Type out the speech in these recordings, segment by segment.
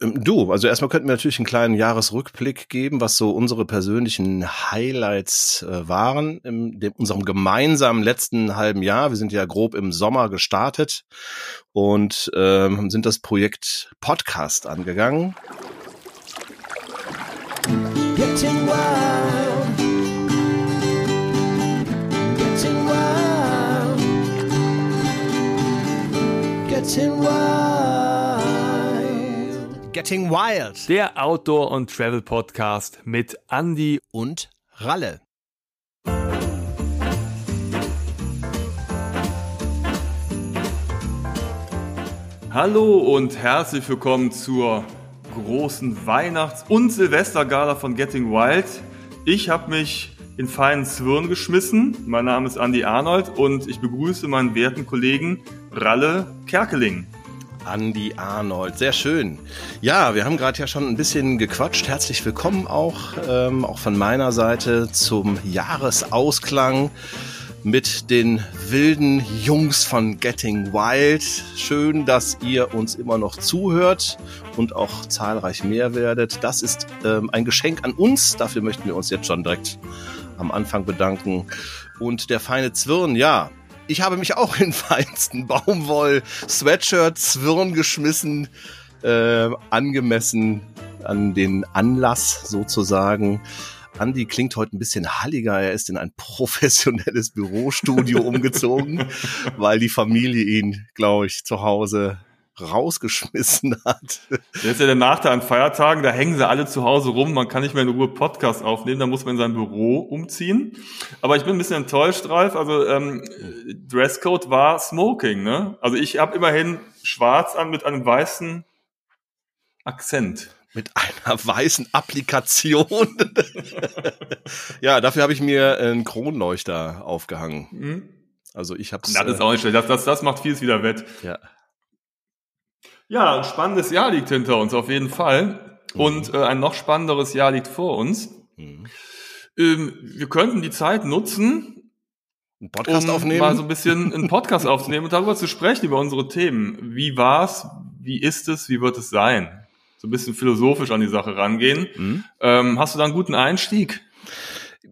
Ähm, du, also erstmal könnten wir natürlich einen kleinen Jahresrückblick geben, was so unsere persönlichen Highlights äh, waren in dem, unserem gemeinsamen letzten halben Jahr. Wir sind ja grob im Sommer gestartet und ähm, sind das Projekt Podcast angegangen. Getting wild. Getting wild. Getting wild. Getting Wild. Der Outdoor- und Travel-Podcast mit Andy und Ralle. Hallo und herzlich willkommen zur großen Weihnachts- und Silvestergala von Getting Wild. Ich habe mich in feinen Zwirn geschmissen. Mein Name ist Andy Arnold und ich begrüße meinen werten Kollegen Ralle Kerkeling. Andy Arnold. Sehr schön. Ja, wir haben gerade ja schon ein bisschen gequatscht. Herzlich willkommen auch, ähm, auch von meiner Seite zum Jahresausklang mit den wilden Jungs von Getting Wild. Schön, dass ihr uns immer noch zuhört und auch zahlreich mehr werdet. Das ist ähm, ein Geschenk an uns. Dafür möchten wir uns jetzt schon direkt am Anfang bedanken. Und der feine Zwirn, ja, ich habe mich auch in feinsten Baumwoll-Sweatshirt-Zwirn geschmissen, äh, angemessen an den Anlass sozusagen. Andy klingt heute ein bisschen halliger. Er ist in ein professionelles Bürostudio umgezogen, weil die Familie ihn, glaube ich, zu Hause rausgeschmissen hat. Das ist ja der Nachteil an Feiertagen, da hängen sie alle zu Hause rum, man kann nicht mehr in Ruhe Podcast aufnehmen, da muss man in sein Büro umziehen. Aber ich bin ein bisschen enttäuscht, Ralf, also ähm, Dresscode war Smoking, ne? Also ich habe immerhin schwarz an mit einem weißen Akzent. Mit einer weißen Applikation. ja, dafür habe ich mir einen Kronleuchter aufgehangen. Mhm. Also ich habe Das ist auch nicht schlecht. Das, das, das macht vieles wieder wett. Ja. Ja, ein spannendes Jahr liegt hinter uns auf jeden Fall. Und äh, ein noch spannenderes Jahr liegt vor uns. Mhm. Ähm, wir könnten die Zeit nutzen, einen Podcast um aufnehmen. mal so ein bisschen einen Podcast aufzunehmen und darüber zu sprechen, über unsere Themen. Wie war's? Wie ist es? Wie wird es sein? So ein bisschen philosophisch an die Sache rangehen. Mhm. Ähm, hast du da einen guten Einstieg?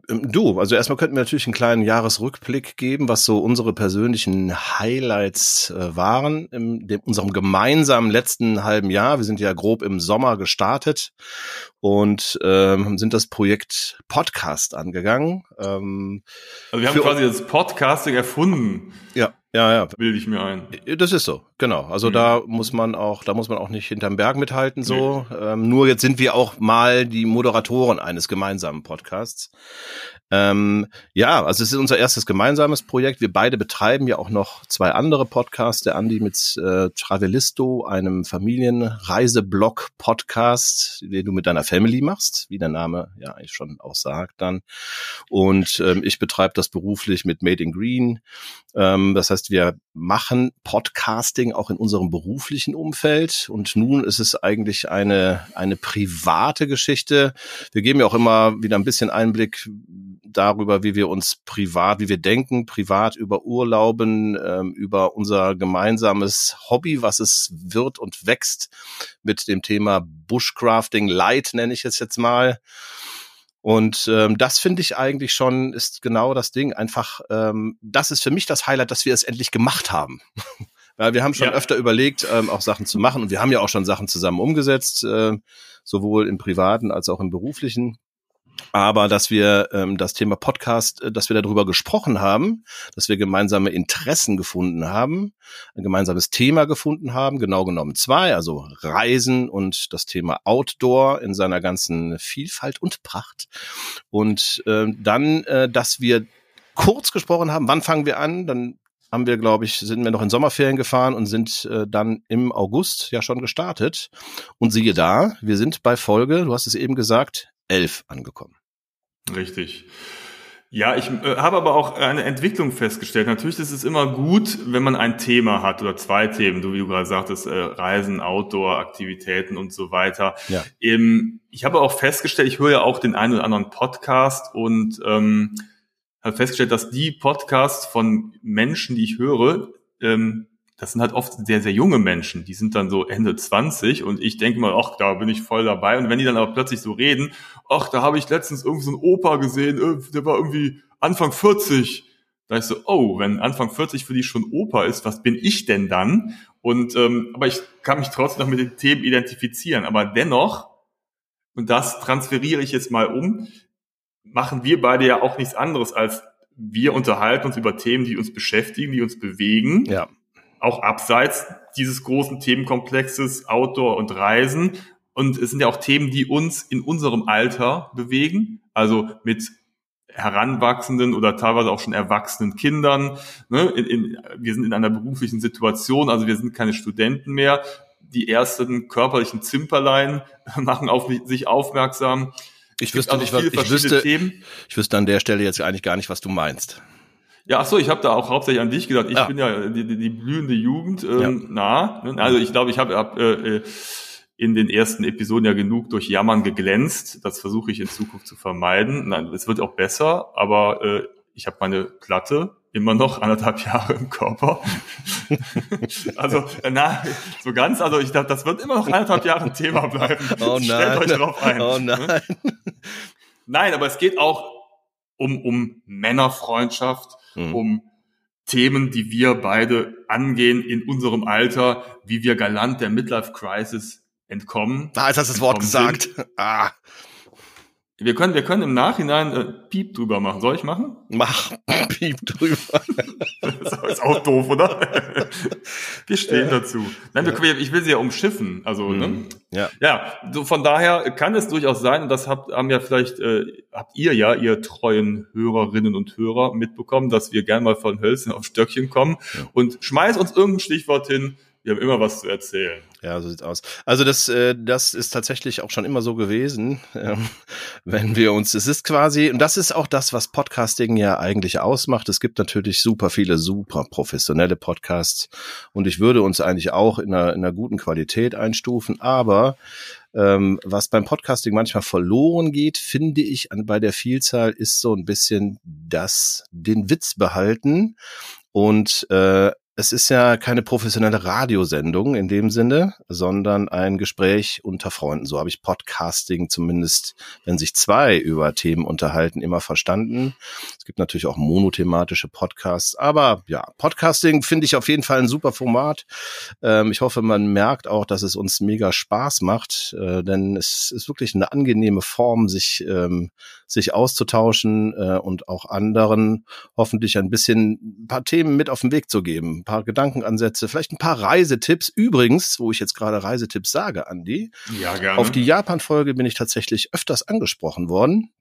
Ähm, du, also erstmal könnten wir natürlich einen kleinen Jahresrückblick geben, was so unsere persönlichen Highlights äh, waren in unserem gemeinsamen letzten halben Jahr. Wir sind ja grob im Sommer gestartet und ähm, sind das Projekt Podcast angegangen. Ähm, also wir haben quasi das Podcasting erfunden. Ja. Ja, ja. Bilde ich mir ein. Das ist so, genau. Also mhm. da muss man auch, da muss man auch nicht hinterm Berg mithalten, so. Nee. Ähm, nur jetzt sind wir auch mal die Moderatoren eines gemeinsamen Podcasts. Ähm, ja, also es ist unser erstes gemeinsames Projekt. Wir beide betreiben ja auch noch zwei andere Podcasts. Der Andi mit äh, Travelisto, einem Familienreiseblog-Podcast, den du mit deiner Family machst, wie der Name ja eigentlich schon auch sagt dann. Und ähm, ich betreibe das beruflich mit Made in Green. Ähm, das heißt, wir machen Podcasting auch in unserem beruflichen Umfeld. Und nun ist es eigentlich eine, eine private Geschichte. Wir geben ja auch immer wieder ein bisschen Einblick darüber, wie wir uns privat, wie wir denken, privat über Urlauben, ähm, über unser gemeinsames Hobby, was es wird und wächst mit dem Thema Bushcrafting Light, nenne ich es jetzt mal. Und ähm, das finde ich eigentlich schon, ist genau das Ding. Einfach, ähm, das ist für mich das Highlight, dass wir es endlich gemacht haben. Weil wir haben schon ja. öfter überlegt, ähm, auch Sachen zu machen und wir haben ja auch schon Sachen zusammen umgesetzt, äh, sowohl im privaten als auch im beruflichen aber dass wir ähm, das Thema Podcast, äh, dass wir darüber gesprochen haben, dass wir gemeinsame Interessen gefunden haben, ein gemeinsames Thema gefunden haben, genau genommen zwei, also Reisen und das Thema Outdoor in seiner ganzen Vielfalt und Pracht. Und äh, dann, äh, dass wir kurz gesprochen haben, wann fangen wir an, dann haben wir, glaube ich, sind wir noch in Sommerferien gefahren und sind äh, dann im August ja schon gestartet. Und siehe da, wir sind bei Folge, du hast es eben gesagt, 11 angekommen. Richtig. Ja, ich äh, habe aber auch eine Entwicklung festgestellt. Natürlich ist es immer gut, wenn man ein Thema hat oder zwei Themen, du wie du gerade sagtest, äh, Reisen, Outdoor, Aktivitäten und so weiter. Ja. Ähm, ich habe auch festgestellt, ich höre ja auch den einen oder anderen Podcast und ähm, habe festgestellt, dass die Podcasts von Menschen, die ich höre, ähm, das sind halt oft sehr, sehr junge Menschen, die sind dann so Ende 20 und ich denke mal, ach, da bin ich voll dabei. Und wenn die dann aber plötzlich so reden, ach, da habe ich letztens irgendwie so einen Opa gesehen, äh, der war irgendwie Anfang 40. Da ist so, oh, wenn Anfang 40 für die schon Opa ist, was bin ich denn dann? Und ähm, aber ich kann mich trotzdem noch mit den Themen identifizieren. Aber dennoch, und das transferiere ich jetzt mal um, machen wir beide ja auch nichts anderes als wir unterhalten uns über Themen, die uns beschäftigen, die uns bewegen. Ja auch abseits dieses großen Themenkomplexes Outdoor und Reisen. Und es sind ja auch Themen, die uns in unserem Alter bewegen, also mit heranwachsenden oder teilweise auch schon erwachsenen Kindern. Ne? In, in, wir sind in einer beruflichen Situation, also wir sind keine Studenten mehr. Die ersten körperlichen Zimperlein machen auf sich aufmerksam. Ich wüsste, also nicht, was, ich, wüsste, Themen. ich wüsste an der Stelle jetzt eigentlich gar nicht, was du meinst. Ja, ach so, ich habe da auch hauptsächlich an dich gedacht. Ich ah. bin ja die, die, die blühende Jugend ähm, ja. nah. Ne? Also ich glaube, ich habe hab, äh, äh, in den ersten Episoden ja genug durch Jammern geglänzt. Das versuche ich in Zukunft zu vermeiden. Nein, es wird auch besser, aber äh, ich habe meine Platte immer noch anderthalb Jahre im Körper. also, na, so ganz, also ich glaube, das wird immer noch anderthalb Jahre ein Thema bleiben. Oh nein. Stellt euch drauf ein. Oh nein. Nein, aber es geht auch um, um Männerfreundschaft, mhm. um Themen, die wir beide angehen in unserem Alter, wie wir galant der Midlife Crisis entkommen. Da ist das das Wort gesagt. Ah. Wir können, wir können im Nachhinein äh, Piep drüber machen. Soll ich machen? Mach Piep drüber. das ist auch doof, oder? wir stehen ja. dazu. Nein, ja. wir, ich will sie ja umschiffen. Also, mhm. ne? Ja. Ja, so von daher kann es durchaus sein, und das habt, haben ja vielleicht, äh, habt ihr ja, ihr treuen Hörerinnen und Hörer mitbekommen, dass wir gern mal von Hölzchen auf Stöckchen kommen ja. und schmeiß uns irgendein Stichwort hin, wir haben immer was zu erzählen. Ja, so sieht's aus. Also das, äh, das ist tatsächlich auch schon immer so gewesen, ähm, wenn wir uns, es ist quasi, und das ist auch das, was Podcasting ja eigentlich ausmacht. Es gibt natürlich super viele, super professionelle Podcasts und ich würde uns eigentlich auch in einer, in einer guten Qualität einstufen, aber ähm, was beim Podcasting manchmal verloren geht, finde ich an, bei der Vielzahl, ist so ein bisschen das, den Witz behalten und äh, es ist ja keine professionelle Radiosendung in dem Sinne, sondern ein Gespräch unter Freunden. So habe ich Podcasting zumindest, wenn sich zwei über Themen unterhalten, immer verstanden. Es gibt natürlich auch monothematische Podcasts, aber ja, Podcasting finde ich auf jeden Fall ein super Format. Ähm, ich hoffe, man merkt auch, dass es uns mega Spaß macht, äh, denn es ist wirklich eine angenehme Form, sich ähm, sich auszutauschen äh, und auch anderen hoffentlich ein bisschen ein paar Themen mit auf den Weg zu geben, ein paar Gedankenansätze, vielleicht ein paar Reisetipps. Übrigens, wo ich jetzt gerade Reisetipps sage, Andi, ja, gerne. auf die Japan-Folge bin ich tatsächlich öfters angesprochen worden.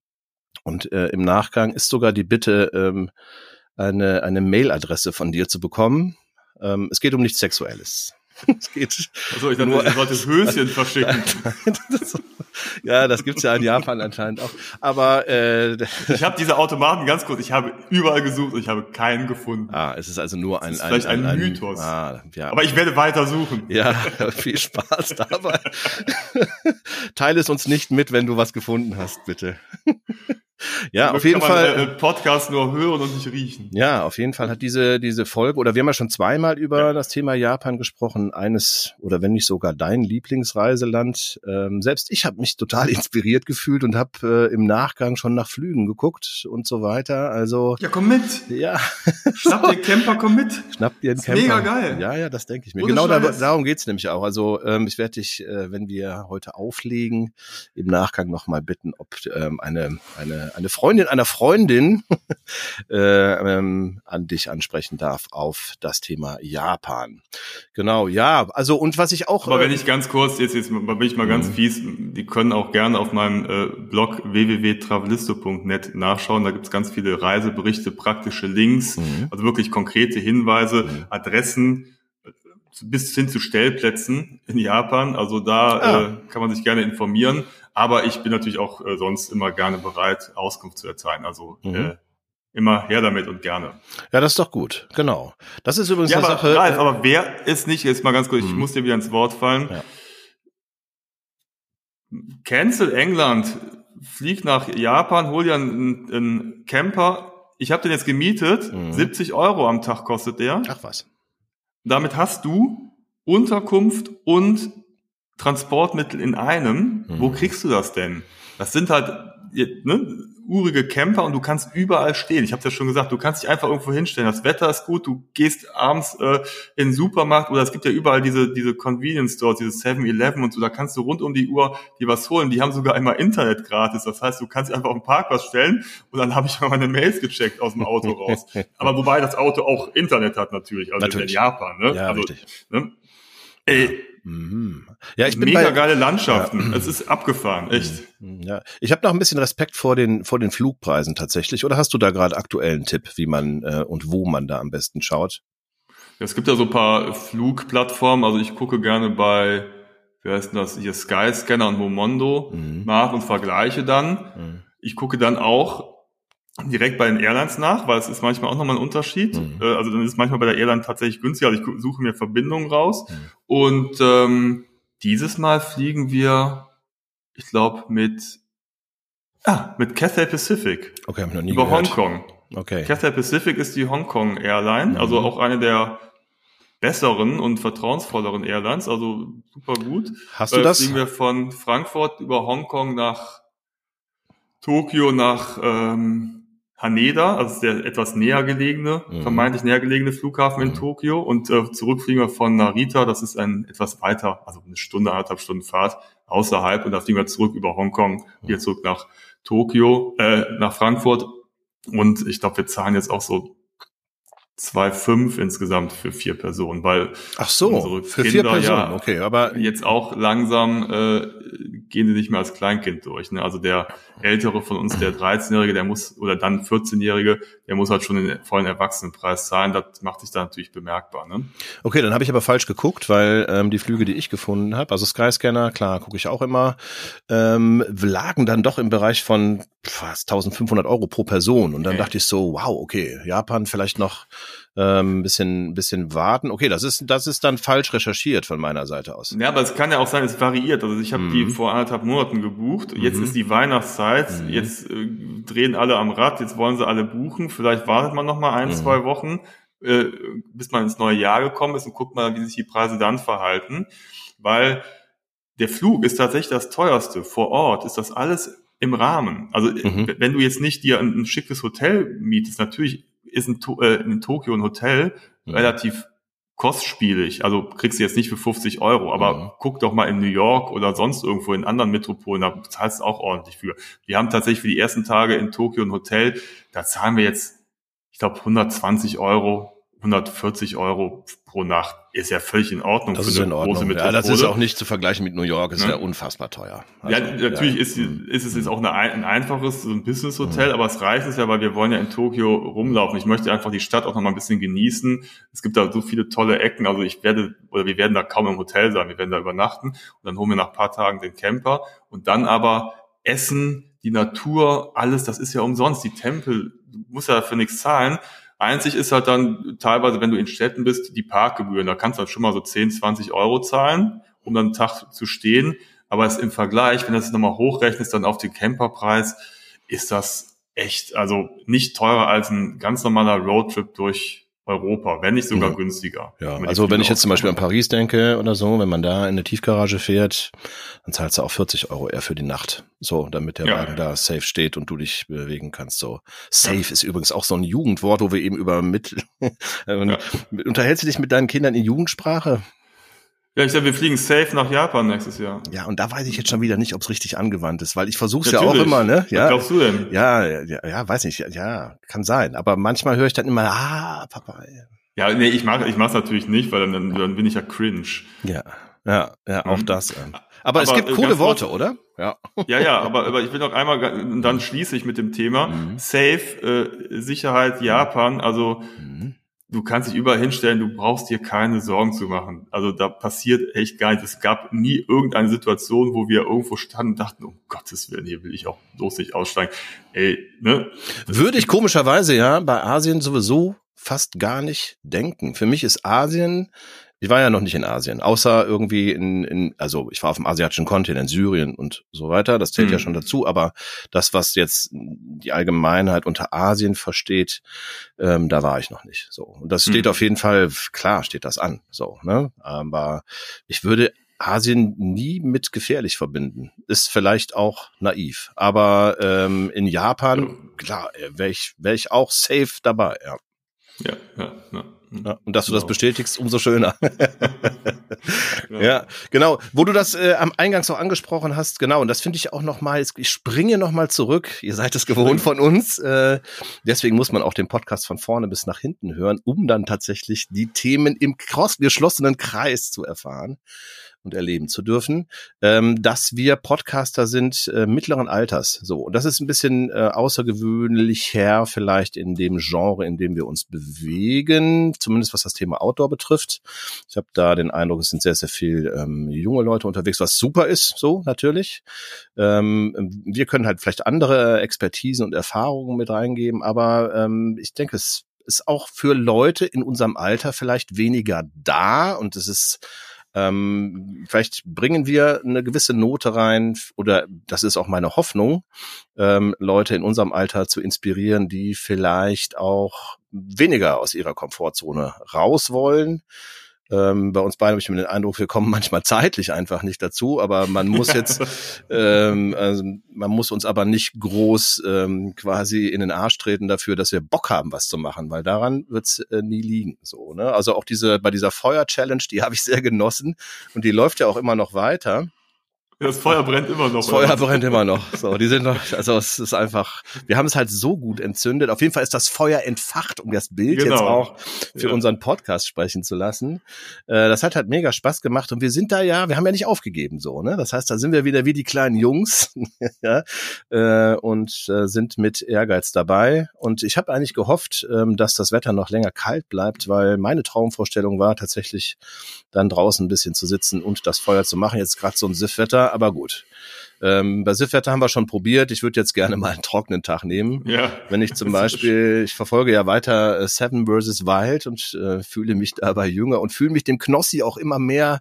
Und äh, im Nachgang ist sogar die Bitte, ähm, eine, eine Mailadresse von dir zu bekommen. Ähm, es geht um nichts Sexuelles. Es geht. Also ich dachte, nur, ich sollte Höschen verschicken. ja, das gibt's ja in Japan anscheinend auch. Aber äh, ich habe diese Automaten ganz kurz. Ich habe überall gesucht und ich habe keinen gefunden. Ah, es ist also nur ein, ein, vielleicht ein, ein Mythos. Ah, ja. Aber ich werde weiter suchen. Ja, viel Spaß dabei. Teile es uns nicht mit, wenn du was gefunden hast, bitte. Ja, auf jeden Fall. Äh, Podcast nur hören und nicht riechen. Ja, auf jeden Fall hat diese, diese Folge, oder wir haben ja schon zweimal über ja. das Thema Japan gesprochen, eines, oder wenn nicht sogar dein Lieblingsreiseland. Ähm, selbst ich habe mich total inspiriert gefühlt und habe äh, im Nachgang schon nach Flügen geguckt und so weiter. Also. Ja, komm mit. Ja. Schnapp dir einen Camper, komm mit. Schnapp dir einen Camper. Mega geil. Ja, ja, das denke ich mir. Ohne genau da, darum geht's nämlich auch. Also ähm, ich werde dich, äh, wenn wir heute auflegen, im Nachgang nochmal bitten, ob ähm, eine, eine eine Freundin einer Freundin äh, ähm, an dich ansprechen darf auf das Thema Japan. Genau, ja, also und was ich auch. Aber wenn ich ganz kurz, jetzt, jetzt bin ich mal ganz mhm. fies, die können auch gerne auf meinem äh, Blog www.travelisto.net nachschauen. Da gibt's ganz viele Reiseberichte, praktische Links, mhm. also wirklich konkrete Hinweise, mhm. Adressen bis hin zu Stellplätzen in Japan. Also da ah. äh, kann man sich gerne informieren. Aber ich bin natürlich auch äh, sonst immer gerne bereit, Auskunft zu erteilen. Also mhm. äh, immer her damit und gerne. Ja, das ist doch gut. Genau. Das ist übrigens ja, eine aber, Sache. Ralf, aber wer ist nicht, jetzt mal ganz kurz, mhm. ich muss dir wieder ins Wort fallen. Ja. Cancel England, flieg nach Japan, hol dir einen, einen Camper. Ich habe den jetzt gemietet, mhm. 70 Euro am Tag kostet der. Ach was. damit hast du Unterkunft und Transportmittel in einem. Mhm. Wo kriegst du das denn? Das sind halt ne, urige Camper und du kannst überall stehen. Ich habe ja schon gesagt, du kannst dich einfach irgendwo hinstellen. Das Wetter ist gut, du gehst abends äh, in den Supermarkt oder es gibt ja überall diese diese Convenience Stores, diese 7-Eleven und so, da kannst du rund um die Uhr die was holen. Die haben sogar immer Internet gratis. Das heißt, du kannst einfach auf den Parkplatz stellen und dann habe ich mal meine Mails gecheckt aus dem Auto raus. Aber wobei das Auto auch Internet hat natürlich, also natürlich. in Japan. Ne? Ja, also, richtig. Ne? Ey, Mhm. Ja, ich bin mega bei, geile Landschaften. Ja. Es ist abgefahren, echt. Mhm. Ja, ich habe noch ein bisschen Respekt vor den vor den Flugpreisen tatsächlich. Oder hast du da gerade aktuellen Tipp, wie man äh, und wo man da am besten schaut? Ja, es gibt ja so ein paar Flugplattformen. Also ich gucke gerne bei wie heißt denn das hier Skyscanner und Momondo mhm. nach und vergleiche dann. Mhm. Ich gucke dann auch direkt bei den Airlines nach, weil es ist manchmal auch nochmal ein Unterschied. Mhm. Äh, also dann ist manchmal bei der Airline tatsächlich günstiger. Also ich suche mir Verbindungen raus. Mhm. Und ähm, dieses Mal fliegen wir, ich glaube, mit ah, mit Cathay Pacific. Okay, habe ich noch nie über gehört. Hongkong. Okay. Cathay Pacific ist die Hongkong Airline, also mhm. auch eine der besseren und vertrauensvolleren Airlines, also super gut. Hast du äh, das? Fliegen wir von Frankfurt über Hongkong nach Tokio nach ähm, Haneda, also der etwas näher gelegene, mhm. vermeintlich näher gelegene Flughafen in mhm. Tokio und äh, zurückfliegen wir von Narita, das ist ein etwas weiter, also eine Stunde, anderthalb Stunden Fahrt außerhalb und da fliegen wir zurück über Hongkong, wieder mhm. zurück nach Tokio, äh, nach Frankfurt und ich glaube, wir zahlen jetzt auch so 2,5 insgesamt für vier Personen, weil Ach so, für Kinder, vier Personen, ja, okay, aber jetzt auch langsam äh, gehen sie nicht mehr als Kleinkind durch. Ne? Also der ältere von uns, der 13-Jährige, der muss oder dann 14-Jährige, der muss halt schon den vollen Erwachsenenpreis zahlen. Das macht sich da natürlich bemerkbar. Ne? Okay, dann habe ich aber falsch geguckt, weil ähm, die Flüge, die ich gefunden habe, also Skyscanner, klar, gucke ich auch immer, ähm, lagen dann doch im Bereich von fast 1500 Euro pro Person. Und dann okay. dachte ich so, wow, okay, Japan vielleicht noch ähm, bisschen, bisschen warten. Okay, das ist, das ist dann falsch recherchiert von meiner Seite aus. Ja, aber es kann ja auch sein, es variiert. Also ich habe mhm. die vor anderthalb Monaten gebucht. Jetzt mhm. ist die Weihnachtszeit. Mhm. Jetzt äh, drehen alle am Rad. Jetzt wollen sie alle buchen. Vielleicht wartet man noch mal ein, mhm. zwei Wochen, äh, bis man ins neue Jahr gekommen ist und guckt mal, wie sich die Preise dann verhalten. Weil der Flug ist tatsächlich das teuerste. Vor Ort ist das alles im Rahmen. Also mhm. wenn du jetzt nicht dir ein, ein schickes Hotel mietest, natürlich ist in, äh, in Tokio ein Hotel mhm. relativ kostspielig. Also kriegst du jetzt nicht für 50 Euro, aber mhm. guck doch mal in New York oder sonst irgendwo in anderen Metropolen, da zahlst du auch ordentlich für. Wir haben tatsächlich für die ersten Tage in Tokio ein Hotel, da zahlen wir jetzt, ich glaube, 120 Euro 140 Euro pro Nacht ist ja völlig in Ordnung das für eine große Metropole. Ja, das ist auch nicht zu vergleichen mit New York, ist ja, ja unfassbar teuer. Also, ja, natürlich ja. Ist, ist es jetzt auch eine, ein einfaches so ein Business-Hotel, mhm. aber es reicht es ja, weil wir wollen ja in Tokio rumlaufen. Ich möchte einfach die Stadt auch noch mal ein bisschen genießen. Es gibt da so viele tolle Ecken, also ich werde, oder wir werden da kaum im Hotel sein, wir werden da übernachten und dann holen wir nach paar Tagen den Camper und dann aber Essen, die Natur, alles, das ist ja umsonst. Die Tempel, du musst ja dafür nichts zahlen. Einzig ist halt dann teilweise, wenn du in Städten bist, die Parkgebühren. Da kannst du halt schon mal so 10, 20 Euro zahlen, um dann einen Tag zu stehen. Aber es im Vergleich, wenn du das nochmal hochrechnest, dann auf den Camperpreis, ist das echt, also nicht teurer als ein ganz normaler Roadtrip durch Europa, wenn nicht sogar mhm. günstiger. Ja, also wenn ich jetzt zum Beispiel an Paris denke oder so, wenn man da in eine Tiefgarage fährt, dann zahlst du auch 40 Euro eher für die Nacht. So, damit der ja. Wagen da safe steht und du dich bewegen kannst. So, safe ja. ist übrigens auch so ein Jugendwort, wo wir eben über mit, ja. unterhältst du dich mit deinen Kindern in Jugendsprache? Ja, ich sag, wir fliegen safe nach Japan nächstes Jahr. Ja, und da weiß ich jetzt schon wieder nicht, ob es richtig angewandt ist, weil ich versuche ja auch immer, ne? Ja. Was glaubst du denn? Ja, ja, ja, weiß nicht, ja, kann sein. Aber manchmal höre ich dann immer, ah, Papa. Ja, nee, ich mag, ich mach's natürlich nicht, weil dann, dann bin ich ja cringe. Ja, ja, ja, auch mhm. das. Aber, aber, es gibt coole Worte, kurz, oder? Ja. Ja, ja, aber, aber ich will noch einmal, dann schließe ich mit dem Thema. Mhm. Safe, äh, Sicherheit, Japan, also mhm du kannst dich überall hinstellen, du brauchst dir keine Sorgen zu machen. Also da passiert echt gar nichts. Es gab nie irgendeine Situation, wo wir irgendwo standen und dachten, um Gottes Willen, hier will ich auch bloß nicht aussteigen. Ey, ne? Würde ich komischerweise ja bei Asien sowieso fast gar nicht denken. Für mich ist Asien Ich war ja noch nicht in Asien, außer irgendwie in, in also ich war auf dem asiatischen Kontinent, Syrien und so weiter. Das zählt mhm. ja schon dazu. Aber das, was jetzt die Allgemeinheit unter Asien versteht, ähm, da war ich noch nicht. So und das steht mhm. auf jeden Fall klar, steht das an. So, ne? Aber ich würde Asien nie mit gefährlich verbinden. Ist vielleicht auch naiv. Aber ähm, in Japan, klar, wäre ich, wär ich auch safe dabei, ja. Ja, ja, ja. Ja, und dass du genau. das bestätigst, umso schöner. genau. Ja, genau. Wo du das äh, am Eingangs auch angesprochen hast, genau. Und das finde ich auch nochmal, ich springe nochmal zurück. Ihr seid es gewohnt von uns. Äh, deswegen muss man auch den Podcast von vorne bis nach hinten hören, um dann tatsächlich die Themen im geschlossenen Kreis zu erfahren und erleben zu dürfen, ähm, dass wir Podcaster sind äh, mittleren Alters. So, und das ist ein bisschen äh, außergewöhnlich her, vielleicht in dem Genre, in dem wir uns bewegen, zumindest was das Thema Outdoor betrifft. Ich habe da den Eindruck, es sind sehr, sehr viel ähm, junge Leute unterwegs, was super ist, so natürlich. Ähm, wir können halt vielleicht andere Expertisen und Erfahrungen mit reingeben, aber ähm, ich denke, es ist auch für Leute in unserem Alter vielleicht weniger da und es ist ähm, vielleicht bringen wir eine gewisse Note rein oder das ist auch meine Hoffnung, ähm, Leute in unserem Alter zu inspirieren, die vielleicht auch weniger aus ihrer Komfortzone raus wollen ähm, bei uns beiden habe ich mir den Eindruck, wir kommen manchmal zeitlich einfach nicht dazu, aber man muss jetzt, ähm, also man muss uns aber nicht groß ähm, quasi in den Arsch treten dafür, dass wir Bock haben, was zu machen, weil daran wird's äh, nie liegen. So, ne? Also auch diese bei dieser Feuer-Challenge, die habe ich sehr genossen und die läuft ja auch immer noch weiter. Das Feuer brennt immer noch. Das Feuer brennt immer noch. So, die sind noch, also es ist einfach, wir haben es halt so gut entzündet. Auf jeden Fall ist das Feuer entfacht, um das Bild genau. jetzt auch für ja. unseren Podcast sprechen zu lassen. Äh, das hat halt mega Spaß gemacht und wir sind da ja, wir haben ja nicht aufgegeben so, ne? Das heißt, da sind wir wieder wie die kleinen Jungs, ja, äh, und äh, sind mit Ehrgeiz dabei. Und ich habe eigentlich gehofft, ähm, dass das Wetter noch länger kalt bleibt, weil meine Traumvorstellung war tatsächlich dann draußen ein bisschen zu sitzen und das Feuer zu machen. Jetzt gerade so ein Siffwetter aber gut. Ähm, bei Siffwetter haben wir schon probiert. Ich würde jetzt gerne mal einen trockenen Tag nehmen. Ja. Wenn ich zum Beispiel, ich verfolge ja weiter äh, Seven vs. Wild und äh, fühle mich dabei jünger und fühle mich dem Knossi auch immer mehr